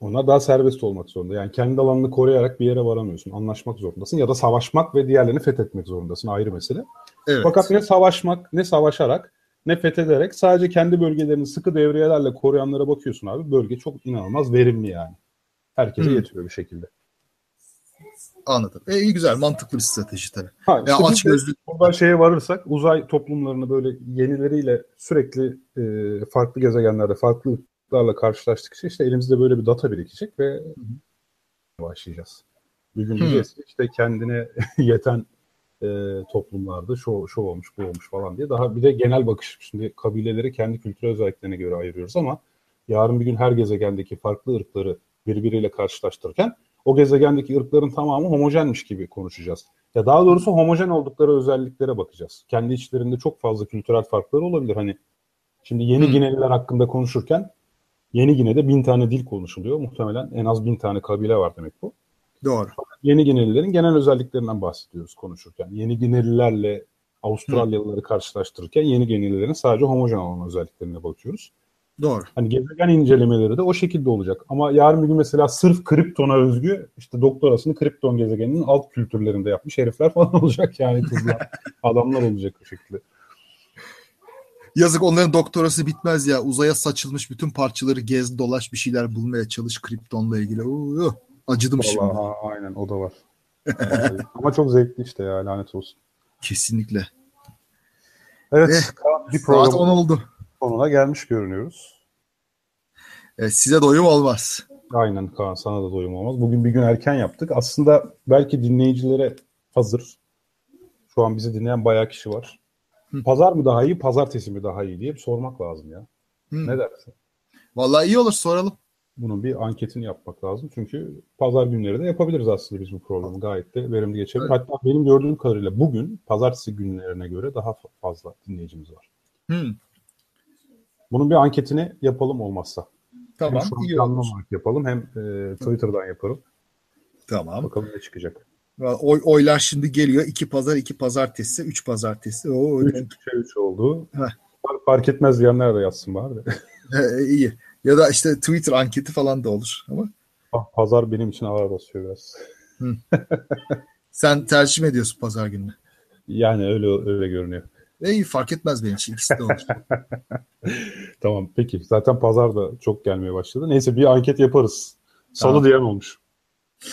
Onlar daha serbest olmak zorunda. Yani kendi alanını koruyarak bir yere varamıyorsun. Anlaşmak zorundasın ya da savaşmak ve diğerlerini fethetmek zorundasın. Ayrı mesele. Evet. Fakat ne savaşmak, ne savaşarak, ne fethederek sadece kendi bölgelerini sıkı devriyelerle koruyanlara bakıyorsun abi. Bölge çok inanılmaz verimli yani. Herkese Hmm. yetiyor bir şekilde. Anladım. E, iyi güzel mantıklı bir strateji tabii. Ha, Ya biz aç gözlü buradan şeye varırsak uzay toplumlarını böyle yenileriyle sürekli e, farklı gezegenlerde farklı ırklarla karşılaştıkça işte elimizde böyle bir data birikecek ve başlayacağız. Bir gün diyeceğiz işte kendine *laughs* yeten e, toplumlarda şu, şu olmuş bu olmuş falan diye daha bir de genel bakış şimdi kabileleri kendi kültürel özelliklerine göre ayırıyoruz ama yarın bir gün her gezegendeki farklı ırkları birbiriyle karşılaştırırken o gezegendeki ırkların tamamı homojenmiş gibi konuşacağız. Ya daha doğrusu homojen oldukları özelliklere bakacağız. Kendi içlerinde çok fazla kültürel farkları olabilir. Hani şimdi Yeni Hı. Gineliler hakkında konuşurken Yeni Gine'de bin tane dil konuşuluyor. Muhtemelen en az bin tane kabile var demek bu. doğru. Yeni Ginelilerin genel özelliklerinden bahsediyoruz konuşurken. Yeni Ginelilerle Avustralyalıları karşılaştırırken Yeni Ginelilerin sadece homojen olan özelliklerine bakıyoruz. Doğru. Hani gezegen incelemeleri de o şekilde olacak. Ama yarın bir gün mesela sırf Krypton'a özgü işte doktorasını Krypton gezegeninin alt kültürlerinde yapmış herifler *laughs* falan olacak yani kızlar. adamlar olacak o şekilde. Yazık onların doktorası bitmez ya. Uzaya saçılmış bütün parçaları gez dolaş bir şeyler bulmaya çalış Krypton'la ilgili. Oo, acıdım şimdi. Vallahi a- aynen o da var. *laughs* Ama çok zevkli işte ya lanet olsun. Kesinlikle. Evet Eh, bir Saat program 10 oldu. Sonuna gelmiş görünüyoruz. Evet, size doyum olmaz. Aynen Kaan sana da doyum olmaz. Bugün bir gün erken yaptık. Aslında belki dinleyicilere hazır. Şu an bizi dinleyen bayağı kişi var. Hı. Pazar mı daha iyi, pazartesi mi daha iyi diye bir sormak lazım ya. Hı. Ne dersin? Vallahi iyi olur soralım. bunun bir anketini yapmak lazım. Çünkü pazar günleri de yapabiliriz aslında biz bu programı. Gayet de verimli geçebilir. Evet. Hatta benim gördüğüm kadarıyla bugün pazartesi günlerine göre daha fa- fazla dinleyicimiz var. Hmm, Bunun bir anketini yapalım olmazsa. tamam hem şu iyi olur. yapalım hem e, Twitter'dan yaparım. Tamam. Bakalım ne çıkacak. Oy, oylar şimdi geliyor. İki pazar, iki pazartesi, üç pazartesi. Oo, 3 denk- 3'e 3 oldu. Heh. Fark- etmez diyenler de yazsın bari. de. *laughs* He, iyi. Ya da işte Twitter anketi falan da olur. Ama Pa- Pazar benim için ağır basıyor biraz. sen tercih mi ediyorsun pazar gününü? Yani öyle öyle görünüyor. E, iyi fark etmez benim için. İkisi de olur. *laughs* Tamam peki. Zaten pazar da çok gelmeye başladı. Neyse bir anket yaparız. Salı Tamam. diyen olmuş.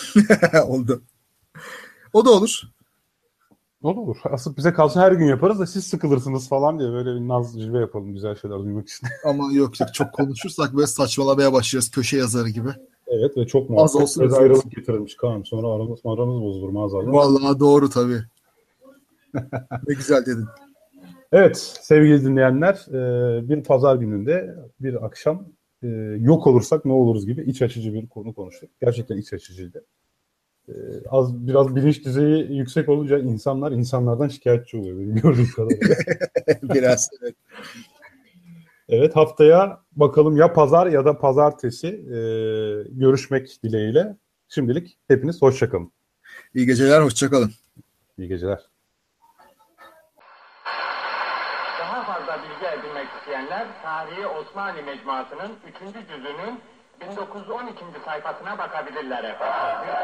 *laughs* Oldu. O da olur. O da olur. Asıl bize kalsın her gün yaparız da siz sıkılırsınız falan diye böyle bir naz cilve yapalım güzel şeyler duymak için. *laughs* Ama yok yok çok konuşursak böyle saçmalamaya başlıyoruz köşe yazarı gibi. evet ve çok Az muhabbet. olsun Biraz özür ayrılık getirilmiş Kaan. Sonra aramız, aramız bozulur maazallah. Vallahi doğru tabii. ne güzel dedin. Evet sevgili dinleyenler e, bir pazar gününde bir akşam e, yok olursak ne oluruz gibi iç açıcı bir konu konuştuk. Gerçekten iç açıcıydı. E, Az biraz bilinç düzeyi yüksek olunca insanlar insanlardan şikayetçi oluyor benim gördüğüm kadarıyla. *laughs* Biraz evet. Evet haftaya bakalım ya pazar ya da pazartesi e, görüşmek dileğiyle. Şimdilik hepiniz hoşçakalın. İyi geceler, hoşçakalın. İyi geceler. Daha fazla bilgi edinmek isteyenler Osmanlı Mecmuası'nın 3. cüzünün 1912. sayfasına bakabilirler efendim.